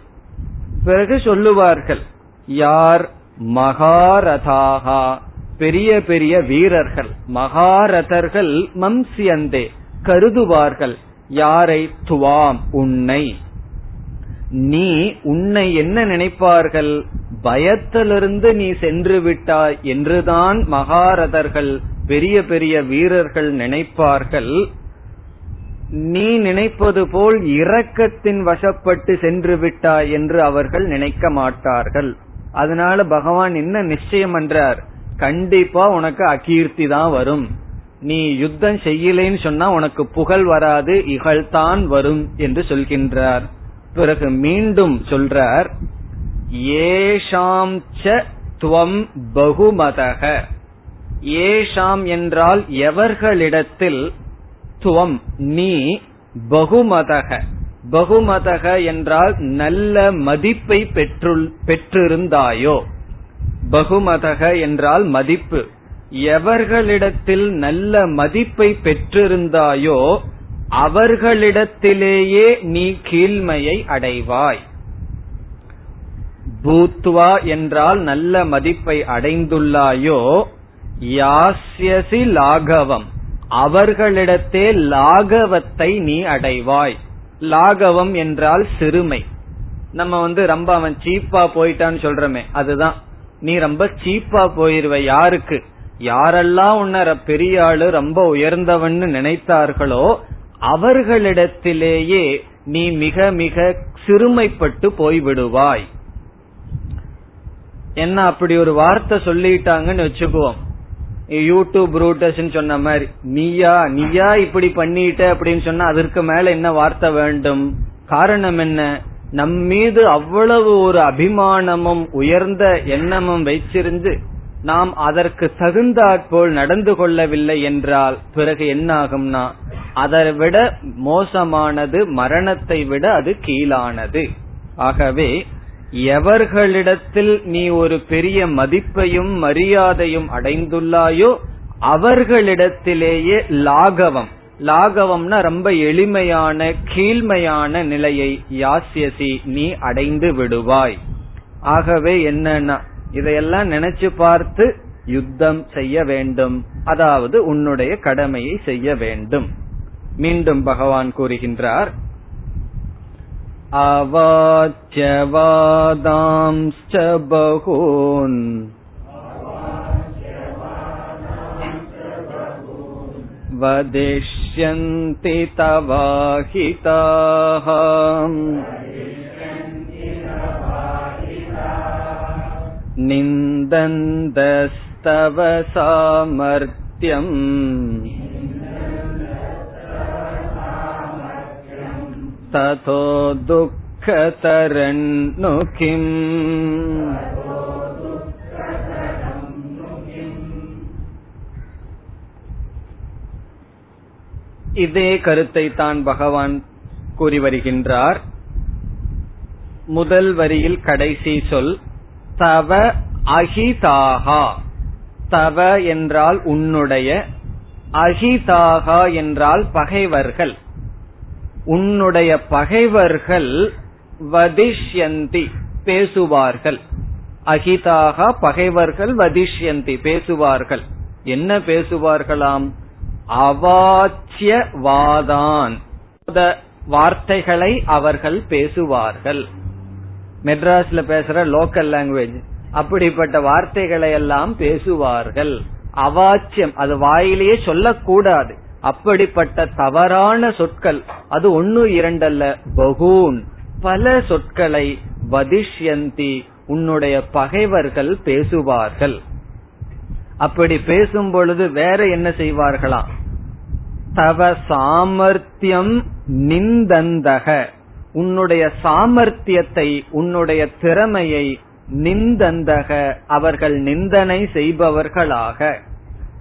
பிறகு சொல்லுவார்கள் யார் மகாரதாகா? பெரிய பெரிய வீரர்கள் மகாரதர்கள் மம்சியந்தே கருதுவார்கள் யாரை? துவாம் உன்னை. நீ உன்னை என்ன நினைப்பார்கள்? பயத்திலிருந்து நீ சென்று விட்டாய் என்றுதான் மகாரதர்கள் பெரிய பெரிய வீரர்கள் நினைப்பார்கள். நீ நினைப்பது போல் இரக்கத்தின் வசப்பட்டு சென்று விட்டாய் என்று அவர்கள் நினைக்க மாட்டார்கள். அதனால பகவான் என்ன நிச்சயம் என்றார் கண்டிப்பா உனக்கு அகீர்த்தி தான் வரும். நீ யுத்தம் செய்யலேன்னு சொன்னா உனக்கு புகழ் வராது இகழ்தான் வரும் என்று சொல்கின்றார். பிறகு மீண்டும் சொல்றார் ஏஷாம் துவம் பகுமதக. ஏஷாம் என்றால் எவர்களிடத்தில் துவம் நீ பகுமதக. பகுமதக என்றால் நல்ல மதிப்பை பெற்றுள் பெற்றிருந்தாயோ. பகுமதக என்றால் மதிப்பு. எவர்களிடத்தில் நல்ல மதிப்பை பெற்றிருந்தாயோ அவர்களிடத்திலேயே நீ கீழ்மையை அடைவாய். பூத்வா என்றால் நல்ல மதிப்பை அடைந்துள்ளாயோ யாஸ்யசி லாகவம். அவர்களிடத்தே லாகவத்தை நீ அடைவாய். லாகவம் என்றால் சிறுமை. நம்ம வந்து ரொம்ப அவன் சீப்பா போயிட்டான்னு சொல்றமே அதுதான். நீ ரொம்ப சீப்பா போயிருவ யாருக்கு? யாரெல்லாம் உன்ன பெரிய ஆளு ரொம்ப உயர்ந்தவன்னு நினைத்தார்களோ அவர்களிடத்திலேயே நீ மிக மிக சிறுமைப்பட்டு போய்விடுவாய். என்ன அப்படி ஒரு வார்த்தை சொல்லிட்டாங்கன்னு வச்சுக்குவோம். யூடியூப் ரூட்டர்ஸ் சொன்ன மாதிரி நீயா நீயா இப்படி பண்ணிட்ட அப்படின்னு சொன்னா அதற்கு மேல என்ன வார்த்தை வேண்டும்? காரணம் என்ன? நம் மீது அவ்வளவு ஒரு அபிமானமும் உயர்ந்த எண்ணமும் வைச்சிருந்து நாம் அதற்கு தகுந்தாற்போல் நடந்து கொள்ளவில்லை என்றால் பிறகு என்ன ஆகும்னா அதை விட மோசமானது மரணத்தை விட அது கீழானது. ஆகவே எவர்களிடத்தில் நீ ஒரு பெரிய மதிப்பையும் மரியாதையும் அடைந்துள்ளாயோ அவர்களிடத்திலேயே லாகவம். லாகவம்னா ரொம்ப எளிமையான கீழ்மையான நிலையை யாசியசி நீ அடைந்து விடுவாய். ஆகவே என்னன்னா இதையெல்லாம் நினைச்சு பார்த்து யுத்தம் செய்ய வேண்டும். அதாவது உன்னுடைய கடமையை செய்ய வேண்டும். மீண்டும் பகவான் கூறுகின்றார் अवाच्यवादांश्च बहून् वदिष्यन्ति तवाहिताः निन्दन्तस्तव सामर्थ्यम् ततो दुःखतरन्नु किम् இதே கருத்தை தான் பகவான் கூறி வருகின்றார் முதல் வரியில் கடைசி சொல் தவ அஹிதாகா தவ என்றால் உன்னுடைய அஹிதாகா என்றால் பகைவர்கள் உன்னுடைய பகைவர்கள் வதிஷ்யந்தி பேசுவார்கள். அகிதாக பகைவர்கள் வதிஷ்யந்தி பேசுவார்கள். என்ன பேசுவார்களாம்? அவாச்சிய வாதான் வார்த்தைகளை அவர்கள் பேசுவார்கள். மெட்ராஸ்ல பேசுற லோக்கல் லாங்குவேஜ். அப்படிப்பட்ட வார்த்தைகளை எல்லாம் பேசுவார்கள். அவாச்சியம் அது வாயிலேயே சொல்லக்கூடாது. அப்படிப்பட்ட தவறான சொற்கள் அது ஒன்னு இரண்டல்ல பகூன். பல சொற்களை வதிஷ்யந்தி உன்னுடைய பகைவர்கள் பேசுவார்கள். அப்படி பேசும் பொழுது வேற என்ன செய்வார்களாம் தவ சாமர்த்தியம் நிந்தந்தக. உன்னுடைய சாமர்த்தியத்தை உன்னுடைய திறமையை நிந்தந்தக. அவர்கள் நிந்தனை செய்பவர்களாக.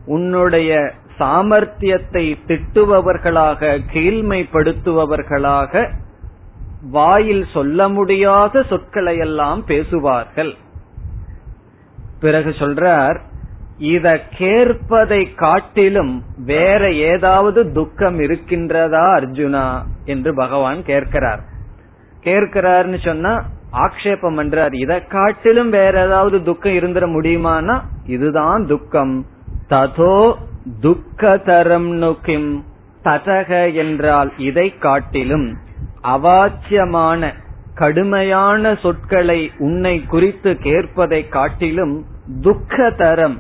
உன்னுடைய சாமர்த்தியத்தை திட்டுபவர்களாக கீழ்மைப்படுத்துபவர்களாக வாயில் சொல்ல முடியாத சொற்களை எல்லாம் பேசுவார்கள். பிறகு சொல்றார் இத கேட்பதை காட்டிலும் வேற ஏதாவது துக்கம் இருக்கின்றதா அர்ஜுனா? என்று பகவான் கேட்கிறார். கேட்கிறார்னு சொன்னா ஆக்ஷேபம் பண்றார். இதை காட்டிலும் வேற ஏதாவது துக்கம் இருந்துட முடியுமானா? இதுதான் துக்கம். ததோ துக்கதரம் நுக்கிம் ததக என்றால் இதை காட்டிலும் அவாச்சியமான கடுமையான சொற்களை உன்னை குறித்து கேட்பதை காட்டிலும் துக்கதரம்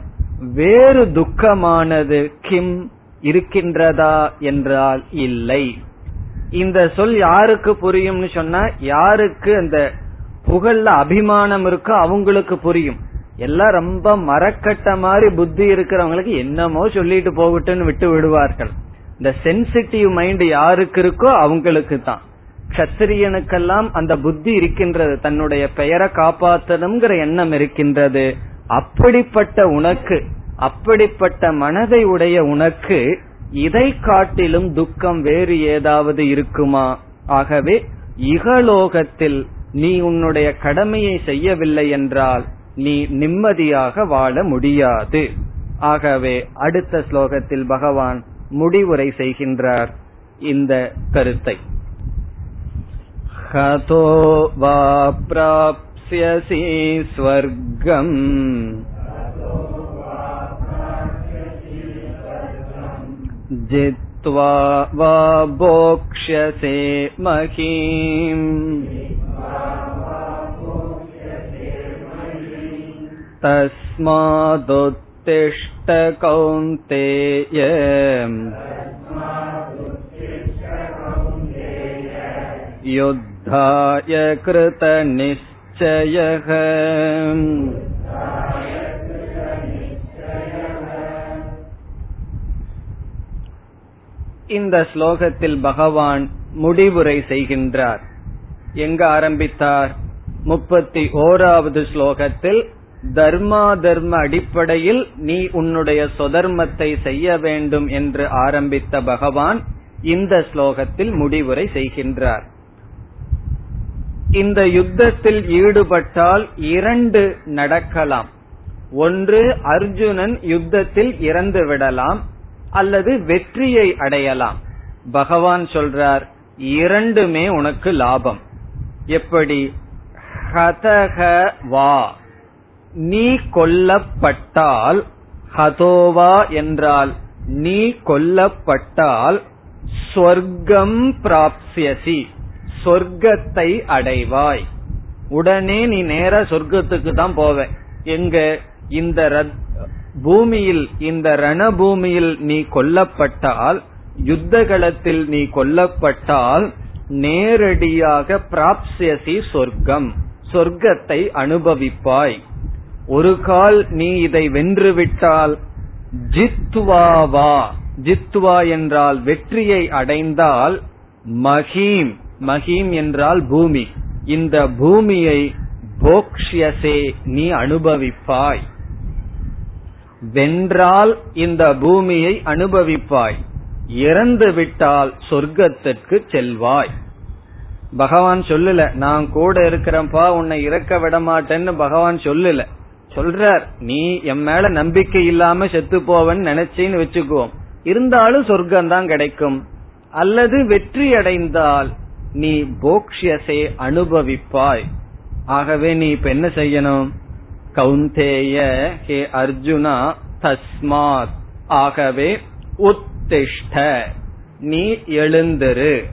வேறு துக்கமானது கிம் இருக்கின்றதா என்றால் இல்லை. இந்த சொல் யாருக்கு புரியும்னு சொன்னா யாருக்கு அந்த புகழ்ல அபிமானம் இருக்கோ அவங்களுக்கு புரியும். எல்லாம் ரொம்ப மரக்கட்ட மாதிரி புத்தி இருக்கிறவங்களுக்கு என்னமோ சொல்லிட்டு போகட்டும்னு விட்டு விடுவார்கள். இந்த சென்சிட்டிவ் மைண்ட் யாருக்கு இருக்கோ அவங்களுக்கு தான். கத்திரியனுக்கெல்லாம் அந்த புத்தி இருக்கின்றது தன்னுடைய பெயரை காப்பாற்றணுங்கிற எண்ணம் இருக்கின்றது. அப்படிப்பட்ட உனக்கு அப்படிப்பட்ட மனதை உடைய உனக்கு இதை காட்டிலும் துக்கம் வேறு ஏதாவது இருக்குமா? ஆகவே இகலோகத்தில் நீ உன்னுடைய கடமையை செய்யவில்லை என்றால் நீ நிம்மதியாக வாழ முடியாது ஆகவே அடுத்த ஸ்லோகத்தில் பகவான் முடிவுரை செய்கின்றார் இந்த கருத்தை ஹதோ வா பிராப்ஸ்யசி ஸ்வர்க்கம் जित्वा वा भोक्ष्यसे महीम् तस्मादुत्तिष्ठ कौन्तेय युद्धाय कृतनिश्चयः இந்த ஸ்லோகத்தில் பகவான் முடிவுரை செய்கின்றார் எங்க ஆரம்பித்தார் முப்பத்தி ஓராவது ஸ்லோகத்தில் தர்மா தர்ம அடிப்படையில் நீ உன்னுடைய சொதர்மத்தை செய்ய வேண்டும் என்று ஆரம்பித்த பகவான் இந்த ஸ்லோகத்தில் முடிவுரை செய்கின்றார். இந்த யுத்தத்தில் ஈடுபட்டால் இரண்டு நடக்கலாம். ஒன்று அர்ஜுனன் யுத்தத்தில் இறந்து விடலாம் அல்லது வெற்றியை அடையலாம். பகவான் சொல்றார் இரண்டுமே உனக்கு லாபம். எப்படி? ஹதக வா. நீ கொல்லப்பட்டால் ஹதோவா என்றால் நீ கொல்லப்பட்டால் சொர்க்கம் பிராப்சியசி சொர்க்கத்தை அடைவாய். உடனே நீ நேர சொர்க்கத்துக்கு தான் போவ. எங்க? இந்த பூமியில் இந்த ரணபூமியில் நீ கொல்லப்பட்டால் யுத்த களத்தில் நீ கொல்லப்பட்டால் நேரடியாக பிராப்சியசி சொர்க்கம் சொர்க்கத்தை அனுபவிப்பாய். ஒரு கால் நீ இதை வென்றுவிட்டால் ஜித்வாவா ஜித்வா என்றால் வெற்றியை அடைந்தால் மஹீம். மஹீம் என்றால் பூமி. இந்த பூமியை போக்ஷியசே நீ அனுபவிப்பாய். வென்றால் இந்த பூமியை அனுபவிப்பாய். இறந்து விட்டால் சொர்க்கத்திற்கு செல்வாய். பகவான் சொல்லல நான் கூட இருக்கிறப்பா உன்னை இறக்க விட மாட்டேன்னு பகவான் சொல்லல. சொல்றார் நீ என் மேல நம்பிக்கை இல்லாம செத்து போவன்னு நினைச்சேன்னு வச்சுக்குவோம் இருந்தாலும் சொர்க்கம் தான் கிடைக்கும். அல்லது வெற்றி அடைந்தால் நீ போக்ஷியசை அனுபவிப்பாய். ஆகவே நீ இப்ப என்ன செய்யணும்? கவுந்தேய ஹே அர்ஜுனா தஸ்மாத். ஆகவே உத்திஷ்ட. நீ எழுந்திரு.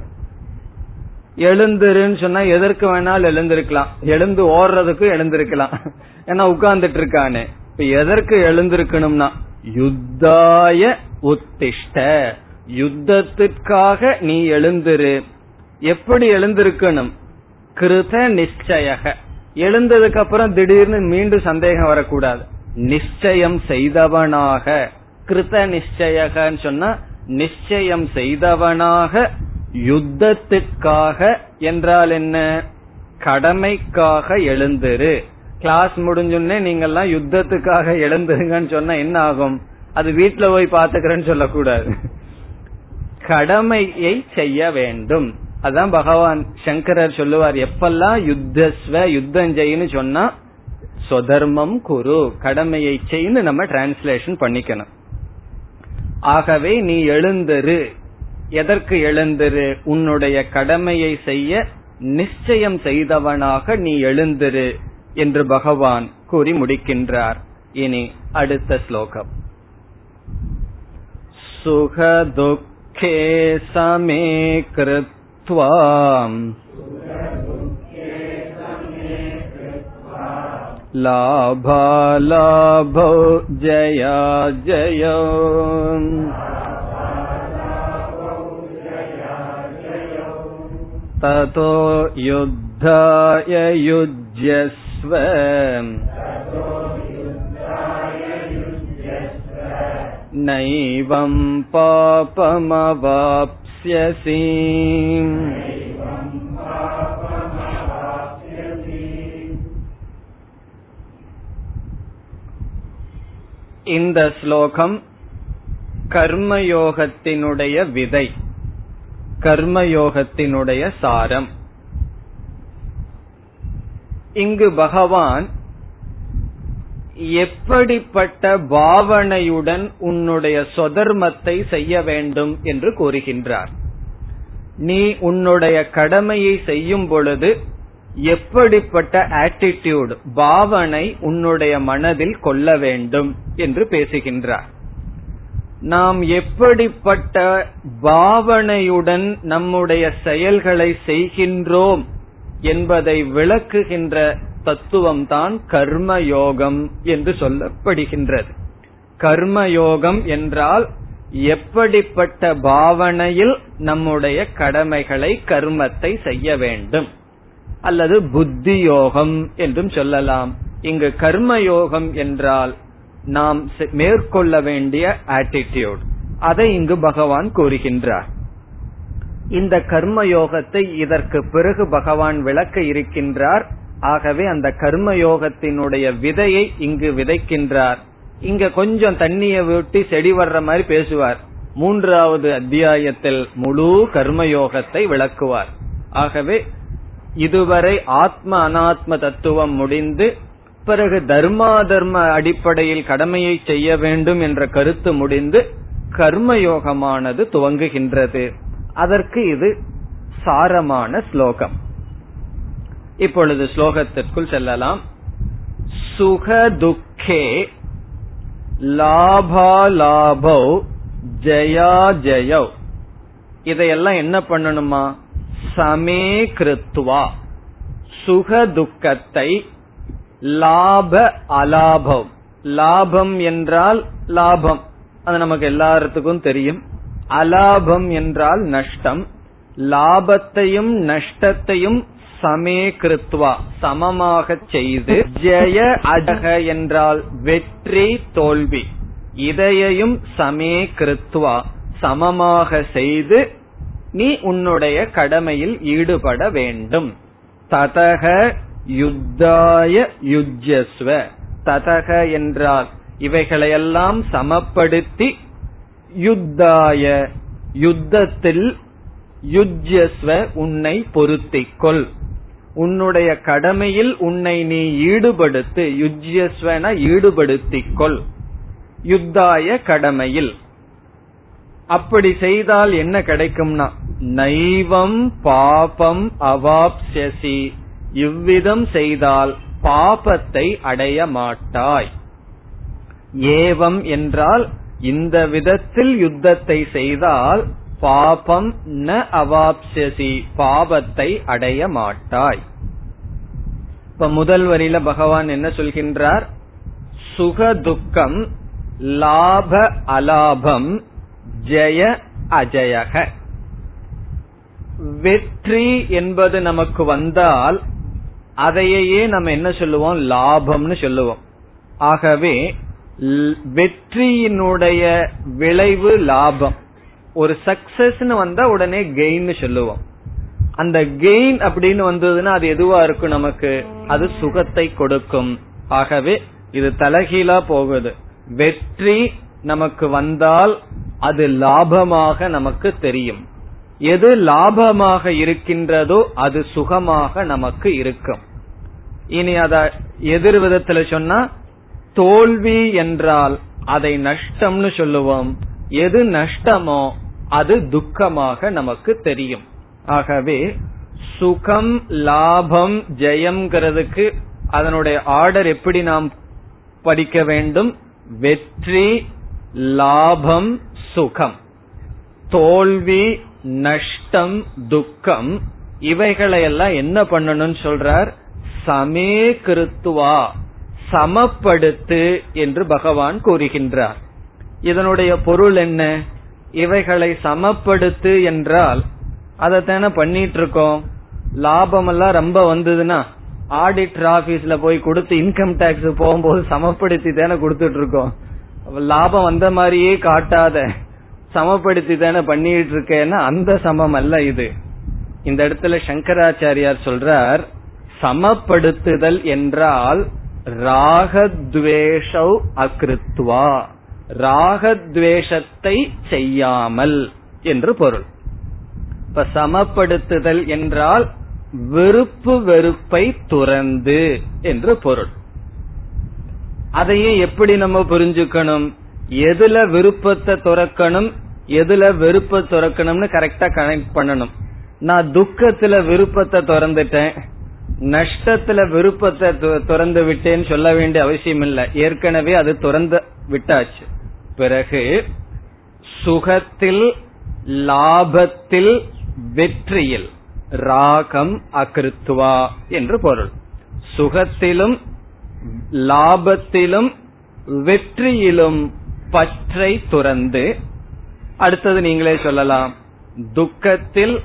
எழுந்திருன்னு சொன்னா எதற்கு வேணாலும் எழுந்திருக்கலாம். எழுந்து ஓடுறதுக்கும் எழுந்திருக்கலாம். ஏன்னா உட்கார்ந்துட்டு இருக்கானே இப்ப எதற்கு எழுந்திருக்கணும்னா யுத்தாய உத்திஷ்ட. யுத்தத்திற்காக நீ எழுந்திரு. எப்படி எழுந்திருக்கணும்? கிருத நிச்சயக. எழுந்ததுக்கு அப்புறம் திடீர்னு மீண்டும் சந்தேகம் வரக்கூடாது. நிச்சயம் செய்தவனாக. கிருத நிச்சயகன்னு சொன்னா நிச்சயம் செய்தவனாக யுத்தத்திற்காக என்றால் என்ன? கடமைக்காக எழுந்திரு. கிளாஸ் முடிஞ்சுன்னே நீங்கெல்லாம் யுத்தத்துக்காக எழுந்துருங்கன்னு சொன்னா என்ன ஆகும்? அது வீட்டுல போய் பாத்துக்கிறேன்னு சொல்லக்கூடாது. கடமையை செய்ய வேண்டும். அதான் பகவான் சங்கரர் சொல்லுவார் எப்பெல்லாம் யுத்தஸ்வ யுத்தம் செய்யு சொன்னா சொதர்மம் குரு கடமையை செய்து நம்ம டிரான்ஸ்லேஷன் பண்ணிக்கணும். ஆகவே நீ எழுந்தரு. எதற்கு எழுந்தரு? உன்னுடைய கடமையை செய்ய நிச்சயம் செய்தவனாக நீ எழுந்திரு. என்று பகவான் கூறி முடிக்கின்றார் இனி அடுத்த ஸ்லோகம் சுகதுக்கே சமே கிருத்வா लाभालाभौ जया जयो ततो युद्धाय युज्यस्व नैवं पापमवाप्स्यसि இந்த ஸ்லோகம் கர்மயோகத்தினுடைய விதை கர்மயோகத்தினுடைய சாரம் இங்கு பகவான் எப்படிப்பட்ட பாவனையுடன் உன்னுடைய சொதர்மத்தை செய்ய வேண்டும் என்று கூறுகின்றார். நீ உன்னுடைய கடமையை செய்யும் பொழுது எப்படிப்பட்ட ஆட்டிடியூட் பாவனை உன்னுடைய மனதில் கொள்ள வேண்டும் என்று பேசுகின்றார். நாம் எப்படிப்பட்ட பாவனையுடன் நம்முடைய செயல்களை செய்கின்றோம் என்பதை விளக்குகின்ற தத்துவம்தான் கர்மயோகம் என்று சொல்லப்படுகின்றது. கர்மயோகம் என்றால் எப்படிப்பட்ட பாவனையில் நம்முடைய கடமைகளை கர்மத்தை செய்ய வேண்டும். அல்லது புத்தி யோகம் என்றும் சொல்லலாம். இங்கு கர்மயோகம் என்றால் நாம் மேற்கொள்ள வேண்டிய ஆட்டிடியூட் அதை இங்கு பகவான் கூறுகின்றார். இந்த கர்ம யோகத்தை இதற்கு பிறகு பகவான் விளக்க இருக்கின்றார். ஆகவே அந்த கர்ம யோகத்தினுடைய விதையை இங்கு விதைக்கின்றார். இங்க கொஞ்சம் தண்ணிய விட்டு செடி வர்ற மாதிரி பேசுவார். மூன்றாவது அத்தியாயத்தில் முழு கர்மயோகத்தை விளக்குவார். ஆகவே இதுவரை ஆத்ம அனாத்ம தத்துவம் முடிந்து பிறகு தர்மா தர்ம அடிப்படையில் கடமையை செய்ய வேண்டும் என்ற கருத்து முடிந்து கர்மயோகமானது துவங்குகின்றது. அதற்கு இது சாரமான ஸ்லோகம். இப்பொழுது ஸ்லோகத்திற்குள் செல்லலாம். சுக துக்கே லாபாலாபோ ஜயா ஜயோ. இதையெல்லாம் என்ன பண்ணணுமா? சமே கிருத்வா. சுக துக்கத்தை லாப அலாபம் லாபம் என்றால் லாபம். அது நமக்கு எல்லாத்துக்கும் தெரியும். அலாபம் என்றால் நஷ்டம். லாபத்தையும் நஷ்டத்தையும் சமே கிருத்வா சமமாக செய்து ஜெய அஜக என்றால் வெற்றி தோல்வி. இதையையும் சமே கிருத்வா சமமாக செய்து நீ உன்னுடைய கடமையில் ஈடுபட வேண்டும். ததக யுத்தாய யுஜஸ்வ ததக என்றால் இவைகளையெல்லாம் சமப்படுத்தி யுத்தாய யுத்தத்தில் யுஜ்யஸ்வ உன்னை பொருத்திக்கொள். உன்னுடைய கடமையில் உன்னை நீ ஈடுபடுத்து யுஜ்யஸ்வன ஈடுபடுத்திக்கொள். யுத்தாய கடமையில். அப்படி செய்தால் என்ன கிடைக்கும்னா நைவம் பாபம் அவாப்சசி இவ்விதம் செய்தால் பாபத்தை அடைய மாட்டாய். ஏவம் என்றால் இந்த விதத்தில் யுத்தத்தை செய்தால் பாபம் ந அவாப்சி பாபத்தை அடைய மாட்டாய். இப்ப முதல் வரியில பகவான் என்ன சொல்கின்றார்? சுக துக்கம் லாப அலாபம் ஜெய அஜயக. வெற்றி என்பது நமக்கு வந்தால் அதையே நம்ம என்ன சொல்லுவோம்? லாபம்னு சொல்லுவோம். ஆகவே வெற்றியினுடைய விளைவு லாபம். ஒரு சக்சஸ் வந்தா உடனே கெயின் சொல்லுவோம். அந்த கெயின் அப்படின்னு வந்ததுன்னா அது எதுவா இருக்கும் நமக்கு? அது சுகத்தை கொடுக்கும். ஆகவே இது தலகீழா போகுது. வெற்றி நமக்கு வந்தால் அது லாபமாக நமக்கு தெரியும். எது லாபமாக இருக்கின்றதோ அது சுகமாக நமக்கு இருக்கும். இனி அத எதிர் விதத்துல சொன்னா தோல்வி என்றால் அதை நஷ்டம்னு சொல்லுவோம். எது நஷ்டமோ அது துக்கமாக நமக்கு தெரியும். ஆகவே சுகம் லாபம் ஜெயம்ங்கிறதுக்கு அதனுடைய ஆர்டர் எப்படி நாம் படிக்க வேண்டும்? வெற்றி லாபம் சுகம். தோல்வி நஷ்டம் துக்கம் இவைகளையெல்லாம் என்ன பண்ணணும்னு சொல்றார்? சமே கிருத்துவா சமப்படுத்து என்று பகவான் கூறுகின்றார். இதனுடைய பொருள் என்ன? இவைகளை சமப்படுத்து என்றால் அதைத்தானே பண்ணிட்டு இருக்கோம் லாபம் எல்லாம் ரொம்ப வந்ததுன்னா ஆடிட்டர் ஆபீஸ்ல போய் கொடுத்து இன்கம் டாக்ஸ் போகும்போது சமப்படுத்தி தானே கொடுத்துட்டு இருக்கோம் லாபம் வந்த மாதிரியே காட்டாத சமப்படுத்தி தானே பண்ணிட்டு இருக்கேன்னா அந்த சமம் அல்ல இது. இந்த இடத்துல சங்கராச்சாரியார் சொல்றார் சமப்படுத்துதல் என்றால் ராகத்வேஷௌ அகிருத்வா. ராகத்வேஷத்தை செய்யாமல் என்று பொருள். இப்ப சமப்படுத்துதல் என்றால் வெறுப்பு வெறுப்பை துறந்து என்று பொருள். அதையே எப்படி நம்ம புரிஞ்சுக்கணும்? எதுல விருப்பத்தை துறக்கணும் எதுல வெறுப்ப துறக்கணும்னு கரெக்டா கனெக்ட் பண்ணணும். நான் துக்கத்துல விருப்பத்தை திறந்துட்டேன் நஷ்டத்துல விருப்பத்தை துறந்து விட்டேன்னு சொல்ல வேண்டிய அவசியம் இல்ல. ஏற்கனவே அது துறந்து விட்டாச்சு. பிறகு சுகத்தில் லாபத்தில் வெற்றியில் ராகம் அகிருத்துவா என்று பொருள். சுகத்திலும் லாபத்திலும் வெற்றியிலும் பற்றை துறந்து அடுத்தது நீங்களே சொல்லலாம். துக்கத்தில்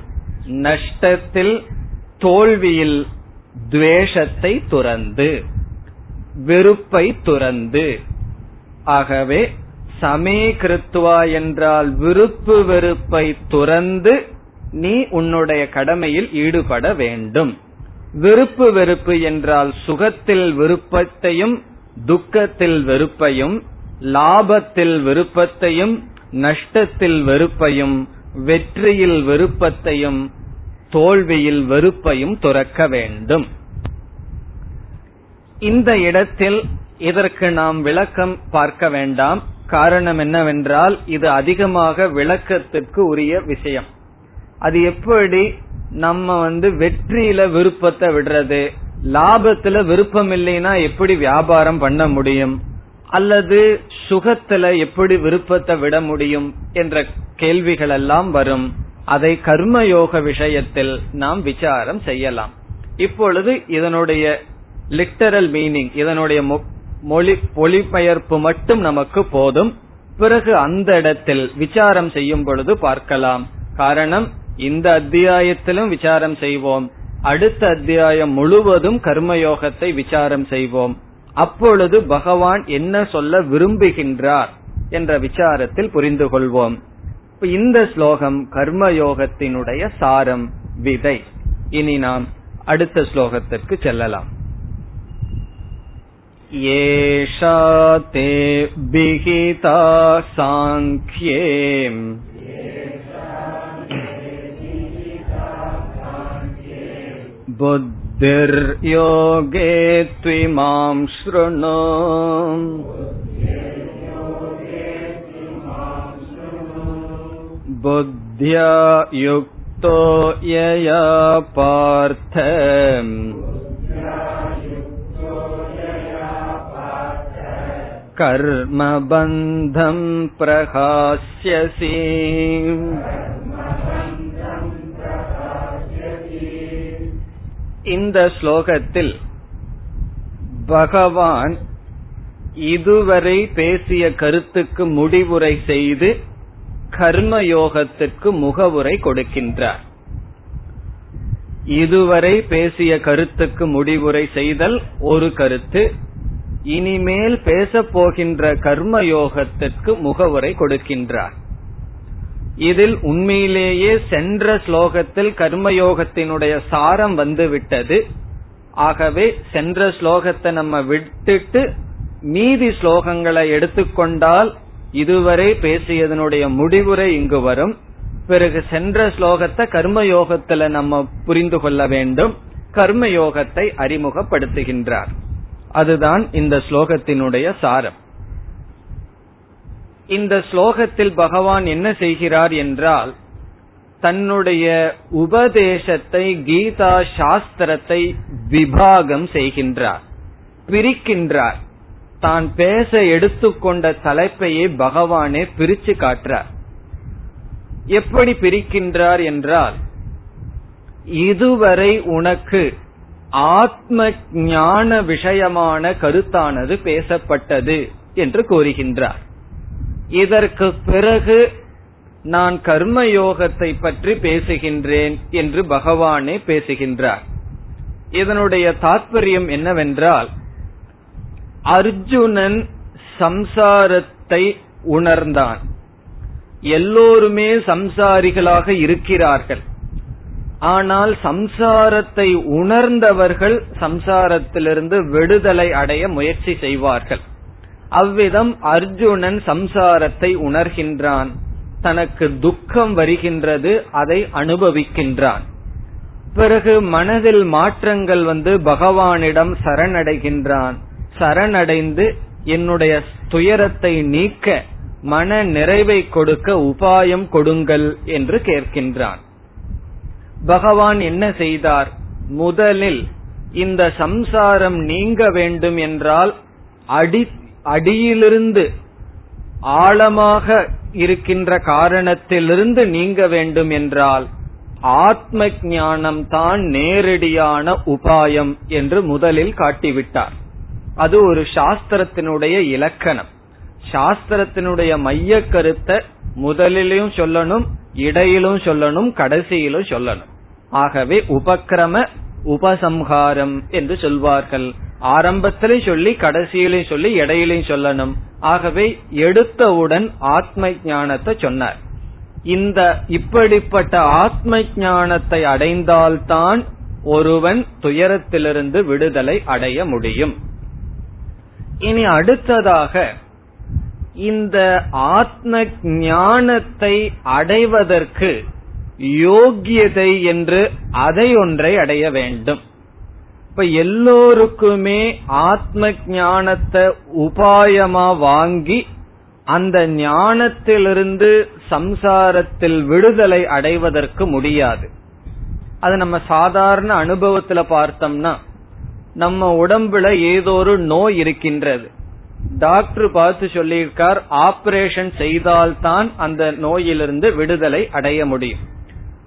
நஷ்டத்தில் தோல்வியில் துவேஷத்தை துறந்து வெறுப்பை துறந்து. ஆகவே சமே கிருத்துவா என்றால் விருப்பு வெறுப்பை துறந்து நீ உன்னுடைய கடமையில் ஈடுபட வேண்டும். விருப்பு வெறுப்பு என்றால் சுகத்தில் விருப்பத்தையும் துக்கத்தில் வெறுப்பையும் லாபத்தில் விருப்பத்தையும் நஷ்டத்தில் வெறுப்பையும் வெற்றியில் விருப்பத்தையும் தோல்வியில் வெறுப்பையும் துறக்க வேண்டும். இந்த இடத்தில் இதற்கு நாம் விளக்கம் பார்க்க வேண்டாம். காரணம் என்னவென்றால் இது அதிகமாக விளக்கத்திற்கு உரிய விஷயம். அது எப்படி நம்ம வந்து வெற்றியில விருப்பத்தை விடுறது லாபத்துல விருப்பம் இல்லைன்னா எப்படி வியாபாரம் பண்ண முடியும் அல்லது சுகத்துல எப்படி விருப்பத்தை விட முடியும் என்ற கேள்விகள் எல்லாம் வரும். அதை கர்மயோக விஷயத்தில் நாம் விசாரம் செய்யலாம். இப்பொழுது இதனுடைய லிட்டரல் மீனிங் இதனுடைய மொழி மொழிபெயர்ப்பு மட்டும் நமக்கு போதும். பிறகு அந்த இடத்தில் விசாரம் செய்யும் பொழுது பார்க்கலாம். காரணம் இந்த அத்தியாயத்திலும் விசாரம் செய்வோம். அடுத்த அத்தியாயம் முழுவதும் கர்மயோகத்தை விசாரம் செய்வோம். அப்பொழுது பகவான் என்ன சொல்ல விரும்புகின்றார் என்ற விசாரத்தில் புரிந்து கொள்வோம் இந்த ஸ்லோகம் கர்மயோகத்தினுடைய சாரம் விதை இனி நாம் அடுத்த ஸ்லோகத்திற்கு செல்லலாம் ஏஷா தே பிகிதா சாங்கியே बुद्धिर्योगे त्विमां शृणु बुद्ध्या युक्तो यया पार्थ कर्मबन्धं प्रहास्यसि இந்த ஸ்லோகத்தில் பகவான் இதுவரை பேசிய கருத்துக்கு முடிவுரை செய்து கர்மயோகத்திற்கு முகவுரை கொடுக்கின்றார். இதுவரை பேசிய கருத்துக்கு முடிவுரை செய்தல் ஒரு கருத்து. இனிமேல் பேசப் போகின்ற கர்மயோகத்திற்கு முகவுரை கொடுக்கின்றார். இதில் உண்மையிலேயே சென்ற ஸ்லோகத்தில் கர்மயோகத்தினுடைய சாரம் வந்துவிட்டது. ஆகவே சென்ற ஸ்லோகத்தை நம்ம விட்டுட்டு மீதி ஸ்லோகங்களை எடுத்துக்கொண்டால் இதுவரை பேசியதனுடைய முடிவுரை இங்கு வரும். பிறகு சென்ற ஸ்லோகத்தை கர்மயோகத்துல நம்ம புரிந்து கொள்ள வேண்டும். கர்மயோகத்தை அறிமுகப்படுத்துகின்றார். அதுதான் இந்த ஸ்லோகத்தினுடைய சாரம். இந்த ஸ்லோகத்தில் பகவான் என்ன செய்கிறார் என்றால் தன்னுடைய உபதேசத்தை கீதா சாஸ்திரத்தை விபாகம் செய்கின்றார் பிரிக்கின்றார். தான் பேச எடுத்துக்கொண்ட தலைப்பையே பகவானே பிரிச்சு காட்டுறார். எப்படி பிரிக்கின்றார் என்றால் இதுவரை உனக்கு ஆத்ம ஞான விஷயமான கருத்தானது பேசப்பட்டது என்று கூறுகின்றார். இதற்கு பிறகு நான் கர்மயோகத்தை பற்றி பேசுகின்றேன் என்று பகவானே பேசுகின்றார். இதனுடைய தாற்பயம் என்னவென்றால் அர்ஜுனன் சம்சாரத்தை உணர்ந்தான். எல்லோருமே சம்சாரிகளாக இருக்கிறார்கள். ஆனால் சம்சாரத்தை உணர்ந்தவர்கள் சம்சாரத்திலிருந்து விடுதலை அடைய முயற்சி செய்வார்கள். அவ்விதம் அர்ஜுனன் சம்சாரத்தை உணர்கின்றான். தனக்கு துக்கம் வருகின்றது அதை அனுபவிக்கின்றான். பிறகு மனதில் மாற்றங்கள் வந்து பகவானிடம் சரணடைகின்றான். சரணடைந்து என்னுடைய துயரத்தை நீக்க மன நிறைவை கொடுக்க உபாயம் கொடுங்கள் என்று கேட்கின்றான். பகவான் என்ன செய்தார்? முதலில் இந்த சம்சாரம் நீங்க வேண்டும் என்றால் அடி அடியிலிருந்து ஆழமாக இருக்கின்ற காரணத்திலிருந்து நீங்க வேண்டும் என்றால் ஆத்ம ஞானம் தான் நேரடியான உபாயம் என்று முதலில் காட்டிவிட்டார். அது ஒரு சாஸ்திரத்தினுடைய இலக்கணம். சாஸ்திரத்தினுடைய மைய கருத்தை முதலிலும் சொல்லணும் இடையிலும் சொல்லணும் கடைசியிலும் சொல்லணும். ஆகவே உபக்கிரம உபசம்ஹாரம் என்று சொல்வார்கள். ஆரம்பத்திலையும் சொல்லி கடைசியிலையும் சொல்லி இடையிலையும் சொல்லணும். ஆகவே எடுத்தவுடன் ஆத்ம ஞானத்தை சொன்னார். இந்த இப்படிப்பட்ட ஆத்ம ஞானத்தை அடைந்தால்தான் ஒருவன் துயரத்திலிருந்து விடுதலை அடைய முடியும். இனி அடுத்ததாக இந்த ஆத்ம ஞானத்தை அடைவதற்கு யோகியதை என்று அதை ஒன்றை அடைய வேண்டும். இப்ப எல்லோருக்குமே ஆத்ம ஞானத்தை உபாயமா வாங்கி அந்த ஞானத்திலிருந்து சம்சாரத்தில் விடுதலை அடைவதற்கு முடியாது. அது நம்ம சாதாரண அனுபவத்துல பார்த்தோம்னா நம்ம உடம்புல ஏதோ ஒரு நோய் இருக்கின்றது. டாக்டர் பார்த்து சொல்லியிருக்கார் ஆபரேஷன் செய்தால்தான் அந்த நோயிலிருந்து விடுதலை அடைய முடியும்.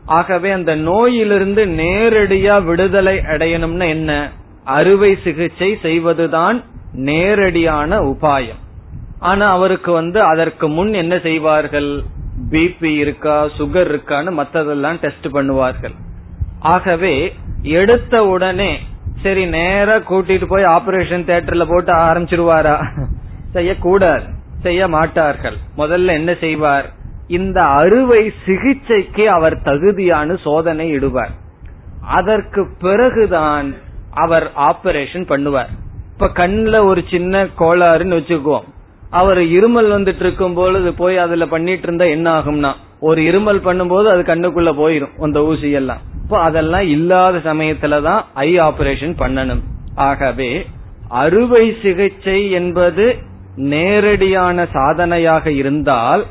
ஆகவே அந்த நோயிலிருந்து நேரடியா விடுதலை அடையணும்னு என்ன? அறுவை சிகிச்சை செய்வதுதான் நேரடியான உபாயம். ஆனா அவருக்கு வந்து அதற்கு முன் என்ன செய்வார்கள்? பிபி இருக்கா சுகர் இருக்கான்னு மத்ததெல்லாம் டெஸ்ட் பண்ணுவார்கள். ஆகவே எடுத்த உடனே சரி நேரா கூட்டிட்டு போய் ஆபரேஷன் தியேட்டர்ல போட்டு ஆரம்பிச்சிருவாரா? செய்யக்கூடாது செய்ய மாட்டார்கள். முதல்ல என்ன செய்வார்? இந்த அறுவை சிகிச்சைக்கு அவர் தகுதியான சோதனை இடுவார். அதற்கு பிறகுதான் அவர் ஆபரேஷன் பண்ணுவார். இப்ப கண்ணுல ஒரு சின்ன கோளாறுன்னு வச்சுக்குவோம். அவர் இருமல் வந்துட்டு இருக்கும் பொழுது போய் அதுல பண்ணிட்டு இருந்தா என்ன ஆகும்னா ஒரு இருமல் பண்ணும்போது அது கண்ணுக்குள்ள போயிரும் அந்த ஊசி எல்லாம் இப்போ அதெல்லாம் இல்லாத சமயத்துலதான் ஐ ஆபரேஷன் பண்ணணும். ஆகவே அறுவை சிகிச்சை என்பது நேரடியான சாதனையாக இருந்தால்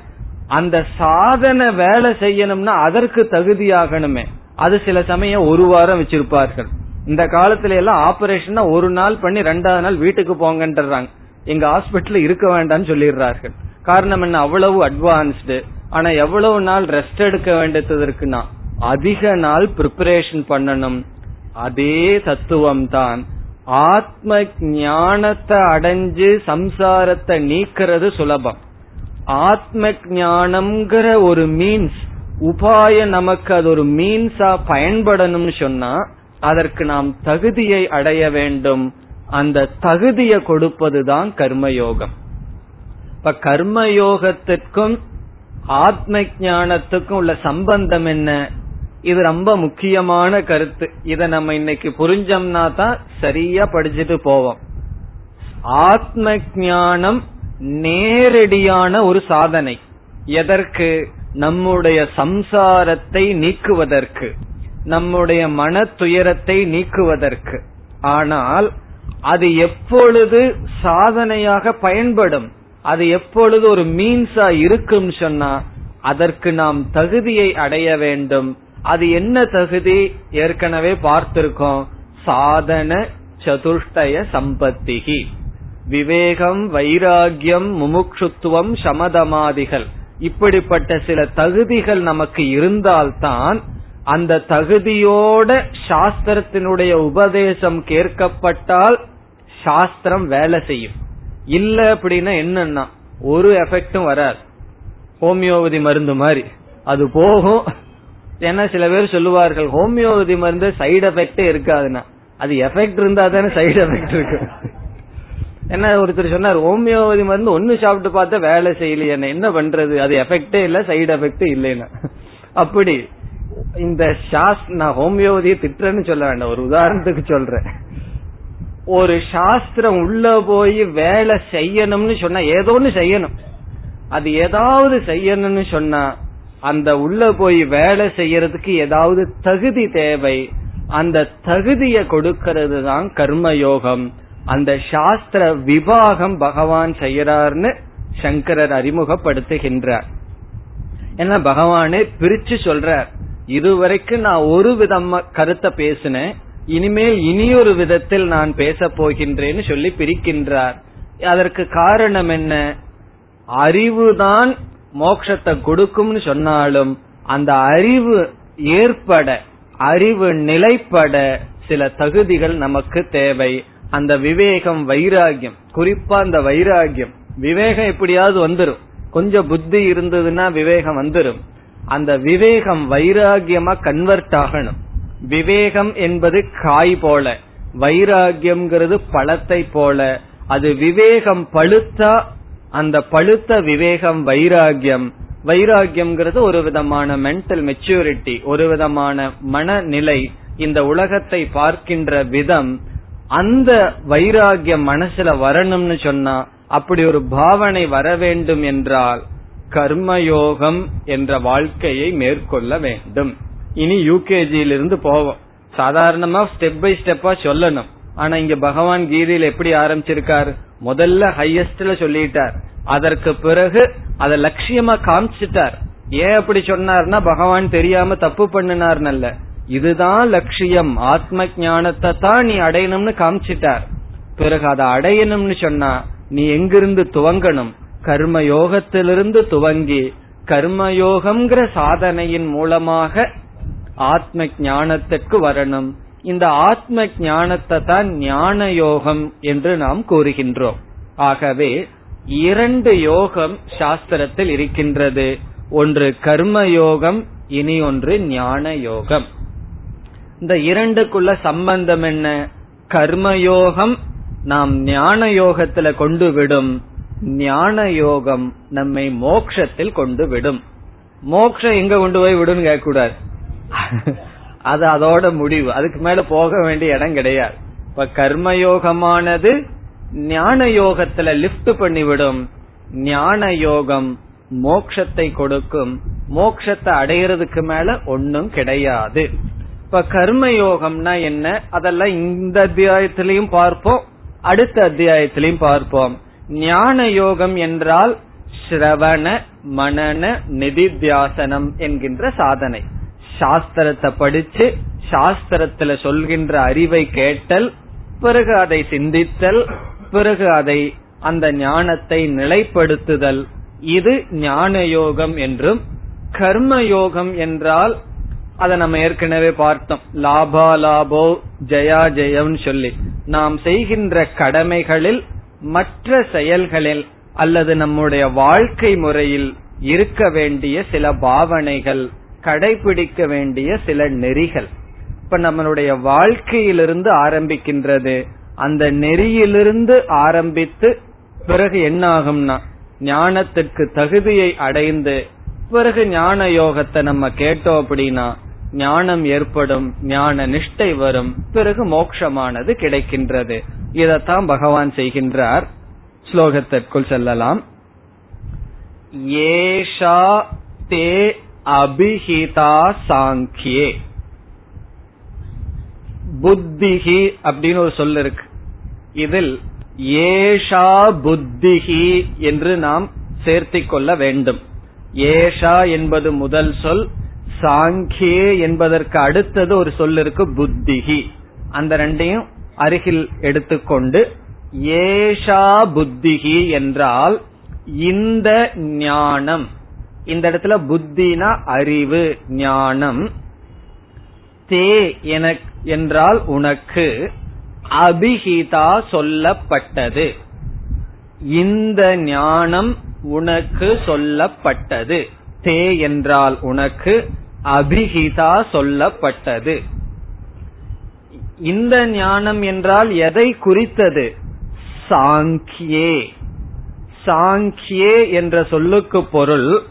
அந்த சாதனை வேலை செய்யணும்னா அதற்கு தகுதியாகணுமே. அது சில சமயம் ஒரு வாரம் வச்சிருப்பார்கள். இந்த காலத்துல எல்லாம் ஆபரேஷன் ஒரு நாள் பண்ணி ரெண்டாவது நாள் வீட்டுக்கு போங்கன்றாங்க எங்க ஹாஸ்பிட்டல் இருக்க வேண்டாம்னு சொல்லிடுறார்கள். காரணம் என்ன? அவ்வளவு அட்வான்ஸ்டு ஆனா எவ்வளவு நாள் ரெஸ்ட் எடுக்க வேண்டியது இருக்குன்னா? அதிக நாள் ப்ரிப்பரேஷன் பண்ணணும். அதே தத்துவம் தான் ஆத்ம ஞானத்தை அடைஞ்சு சம்சாரத்தை நீக்கிறது சுலபம். ஆத்ம ஞானம்ங்கிற ஒரு மீன்ஸ் உபாயம் நமக்கு அது ஒரு மீன்ஸா பயன்படணும்னு சொன்னா அதற்கு நாம் தகுதியை அடைய வேண்டும். அந்த தகுதியை கொடுப்பதுதான் கர்மயோகம். இப்ப கர்மயோகத்திற்கும் ஆத்ம ஞானத்துக்கும் உள்ள சம்பந்தம் என்ன? இது ரொம்ப முக்கியமான கருத்து. இத நம்ம இன்னைக்கு புரிஞ்சோம்னா தான் சரியா படிச்சுட்டு போவோம். ஆத்ம ஞானம் நேரடியான ஒரு சாதனை. எதற்கு? நம்முடைய சம்சாரத்தை நீக்குவதற்கு. நம்முடைய மன துயரத்தை நீக்குவதற்கு. ஆனால் அது எப்பொழுது சாதனையாக பயன்படும்? அது எப்பொழுது ஒரு மீன்ஸா இருக்கும் சொன்னா அதற்கு நாம் தகுதியை அடைய வேண்டும். அது என்ன தகுதி? ஏற்கனவே பார்த்திருக்கோம். சாதன சதுஷ்டய சம்பத்திகி. விவேகம் வைராகியம் முமுட்சுத்துவம் சமதமாதிகள். இப்படிப்பட்ட சில தகுதிகள் நமக்கு இருந்தால்தான் அந்த தகுதியோட சாஸ்திரத்தினுடைய உபதேசம் கேட்கப்பட்டால் சாஸ்திரம் வேலை செய்யும். இல்ல அப்படின்னா என்னன்னா ஒரு எஃபெக்டும் வராது. ஹோமியோபதி மருந்து மாதிரி. அது போகும். ஏன்னா சில பேர் சொல்லுவார்கள் ஹோமியோபதி மருந்து சைடு எஃபெக்டே இருக்காதுன்னா. அது எஃபெக்ட் இருந்தா தானே சைடு எஃபெக்ட் இருக்கு. என்ன ஒருத்தர் சொன்னார் ஹோமியோபதி மருந்து ஒன்னு சாப்பிட்டு பார்த்தா வேலை செய்யலையே என்ன பண்றது? அது எஃபெக்டே இல்ல சைடு எஃபெக்ட் இல்லைன்னா. அப்படி இந்த ஷாஸ் நான் ஹோமியோபதியை திட்டுறேன்னு சொல்ல வேண்டாம் ஒரு உதாரணத்துக்கு சொல்றேன். ஒரு சாஸ்திரம் உள்ள போய் வேலை செய்யணும்னு சொன்னா ஏதோ ஒன்னு செய்யணும். அது ஏதாவது செய்யணும்னு சொன்னா அந்த உள்ள போய் வேலை செய்யறதுக்கு ஏதாவது தகுதி தேவை அந்த தகுதியை கொடுக்கிறது தான் கர்மயோகம். அந்த சாஸ்திர விவாகம் பகவான் செய்யறார்னு சங்கரர் அறிமுகப்படுத்துகின்றார். ஏன்னா பகவானே பிரிச்சு சொல்றார் இதுவரைக்கும் நான் ஒரு விதமா கருத்தை பேசினேன் இனிமேல் இனியொரு விதத்தில் நான் பேச போகின்றேன்னு சொல்லி பிரிக்கின்றார். அதற்கு காரணம் என்ன? அறிவுதான் மோட்சத்தை கொடுக்கும்னு சொன்னாலும் அந்த அறிவு ஏற்பட அறிவு நிலைப்பட சில தகுதிகள் நமக்கு தேவை. அந்த விவேகம் வைராகியம் குறிப்பா அந்த வைராகியம் விவேகம் எப்படியாவது வந்துடும் கொஞ்சம் புத்தி இருந்ததுன்னா விவேகம் வந்துடும் அந்த விவேகம் வைராகியமா கன்வெர்ட் ஆகணும். விவேகம் என்பது காய் போல வைராகியம்ங்கிறது பழத்தை போல. அது விவேகம் பழுத்தா அந்த பழுத்த விவேகம் வைராகியம். வைராகியம்ங்கிறது ஒரு விதமான மென்டல் மெச்சூரிட்டி ஒரு விதமான மனநிலை. இந்த உலகத்தை பார்க்கின்ற விதம் அந்த வைராகியம் மனசுல வரணும்னு சொன்னா அப்படி ஒரு பாவனை வர வேண்டும் என்றால் கர்மயோகம் என்ற வாழ்க்கையை மேற்கொள்ள வேண்டும். இனி யூகேஜியிலிருந்து போவோம். சாதாரணமா ஸ்டெப் பை ஸ்டெப்பா சொல்லணும். ஆனா இங்க பகவான் கீதையில எப்படி ஆரம்பிச்சிருக்காரு? முதல்ல ஹையஸ்ட்ல சொல்லிட்டார். அதற்கு பிறகு அத லட்சியமா காமிச்சிட்டார். ஏன் அப்படி சொன்னார்னா பகவான் தெரியாம தப்பு பண்ணினார் நல்ல. இதுதான் லட்சியம். ஆத்ம ஞானத்தை தான் நீ அடையணும்னு காமிச்சிட்டார். பிறகு அதை அடையணும்னு சொன்னா நீ எங்கிருந்து துவங்கணும்? கர்ம யோகத்திலிருந்து துவங்கி கர்மயோகம்ங்கிற சாதனையின் மூலமாக ஆத்ம ஞானத்துக்கு வரணும். இந்த ஆத்ம ஞானத்தை தான் ஞான யோகம் என்று நாம் கூறுகின்றோம். ஆகவே இரண்டு யோகம் சாஸ்திரத்தில் இருக்கின்றது. ஒன்று கர்ம யோகம் இனி ஒன்று ஞான யோகம். இந்த இரண்டுக்குள்ள சம்பந்தம் என்ன? கர்மயோகம் நாம் ஞான யோகத்துல கொண்டு விடும். ஞான யோகம் நம்மை மோக்ஷத்தில் கொண்டு விடும். மோக்ஷம் எங்க கொண்டு போய் விடும் கேட்க கூடாது அது அதோட முடிவு. அதுக்கு மேல போக வேண்டிய இடம் கிடையாது. இப்ப கர்மயோகமானது ஞான யோகத்துல லிப்ட் பண்ணிவிடும். ஞான யோகம் மோக்ஷத்தை கொடுக்கும். மோக்ஷத்தை அடையிறதுக்கு மேல ஒன்னும் கிடையாது. இப்ப கர்ம யோகம்னா என்ன? அதெல்லாம் இந்த அத்தியாயத்திலையும் பார்ப்போம். அடுத்த அத்தியாயத்திலையும் பார்ப்போம். ஞான யோகம் என்றால் ஸ்ரவண மனன நிதித்தியாசனம் என்கின்ற சாதனை. சாஸ்திரத்தை படிச்சு சாஸ்திரத்துல சொல்கின்ற அறிவை கேட்டல் பிறகு அதை சிந்தித்தல் பிறகு அதை அந்த ஞானத்தை நிலைப்படுத்துதல். இது ஞான யோகம் என்றும் கர்ம யோகம் என்றால் அதை நம்ம ஏற்கனவே பார்த்தோம். லாபா லாபோ ஜயா ஜெயம் சொல்லி. நாம் செய்கின்ற கடமைகளில் மற்ற செயல்களில் அல்லது நம்முடைய வாழ்க்கை முறையில் இருக்க வேண்டிய சில பாவனைகள். கடைபிடிக்க வேண்டிய சில நெறிகள். இப்ப நம்மளுடைய வாழ்க்கையிலிருந்து ஆரம்பிக்கின்றது. அந்த நெறியிலிருந்து ஆரம்பித்து பிறகு என்ன ஆகும்னா ஞானத்திற்கு தகுதியை அடைந்து பிறகு ஞான யோகத்தை நம்ம கேட்டோம் அப்படின்னா ஞானம் ஏற்படும் ஞான நிஷ்டை வரும் பிறகு மோட்சமானது கிடைக்கின்றது. இதத்தான் பகவான் செய்கின்றார். ஸ்லோகத்திற்குள் செல்லலாம். ஏஷா தே அபிஹிதா சாங்கியே. புத்திகி அப்படின்னு ஒரு சொல் இருக்கு. இதில் ஏஷா புத்திகி என்று நாம் சேர்த்திக் கொள்ள வேண்டும். ஏஷா என்பது முதல் சொல் சாங்கியே என்பதற்கு அடுத்தது ஒரு சொல் இருக்கு புத்திகி அந்த ரெண்டையும் அருகில் எடுத்துக்கொண்டு ஏஷா புத்திகி என்றால் இந்த ஞானம். இந்த இடத்துல புத்தினா அறிவு ஞானம். தே என்றால் உனக்கு அபிஹிதா சொல்லப்பட்டது. இந்த ஞானம் உனக்கு சொல்லப்பட்டது. தே என்றால் உனக்கு அபிஹிதா சொல்லப்பட்டது. இந்த ஞானம் என்றால் எதை குறித்தது? சாங்கியே. சாங்கியே என்ற சொல்லுக்கு பொருள்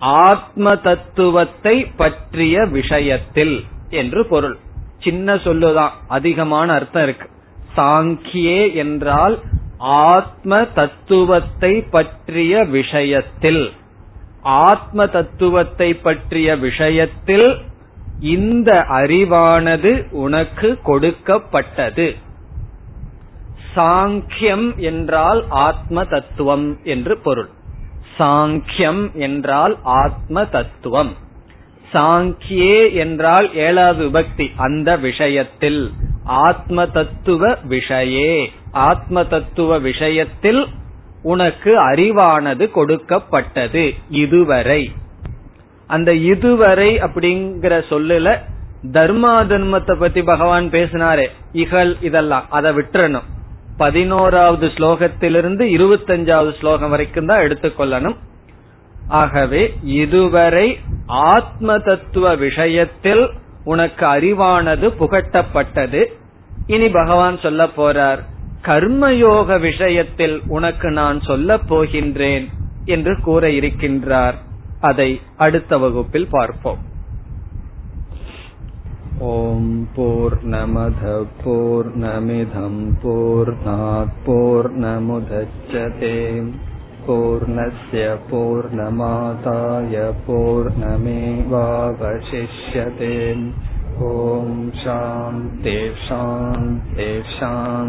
ஆத்ம தத்துவத்தை பற்றிய விஷயத்தில் என்று பொருள். சின்ன சொல்லுதான் அதிகமான அர்த்தம் இருக்கு. சாங்கியே என்றால் ஆத்ம தத்துவத்தை பற்றிய விஷயத்தில். ஆத்ம தத்துவத்தை பற்றிய விஷயத்தில் இந்த அறிவானது உனக்கு கொடுக்கப்பட்டது. சாங்கியம் என்றால் ஆத்ம தத்துவம் என்று பொருள். சாங்கியம் என்றால் ஆத்ம தத்துவம் சாங்கியே என்றால் ஏழாவது விபக்தி அந்த விஷயத்தில். ஆத்ம தத்துவ விஷயே. ஆத்ம தத்துவ விஷயத்தில் உனக்கு அறிவானது கொடுக்கப்பட்டது இதுவரை. அந்த இதுவரை அப்படிங்கிற சொல்லுல தர்மா தர்மத்தை பத்தி பகவான் பேசினாரே இகல் இதெல்லாம் அதை விட்டுறணும். பதினோராவது ஸ்லோகத்திலிருந்து இருபத்தஞ்சாவது ஸ்லோகம் வரைக்கும் தான் எடுத்துக்கொள்ளணும் ஆகவே இதுவரை ஆத்ம தத்துவ விஷயத்தில் உனக்கு அறிவானது புகட்டப்பட்டது. இனி பகவான் சொல்ல போறார் கர்மயோக விஷயத்தில் உனக்கு நான் சொல்ல போகின்றேன் என்று கூற இருக்கின்றார். அதை அடுத்த வகுப்பில் பார்ப்போம். ॐ पूर्नमधपूर्नमिधम्पूर्णात्पूर्नमुधच्छते पूर्णस्य पूर्णमादाय पूर्णमेवावशिष्यते ॐ शां तेषां तेषां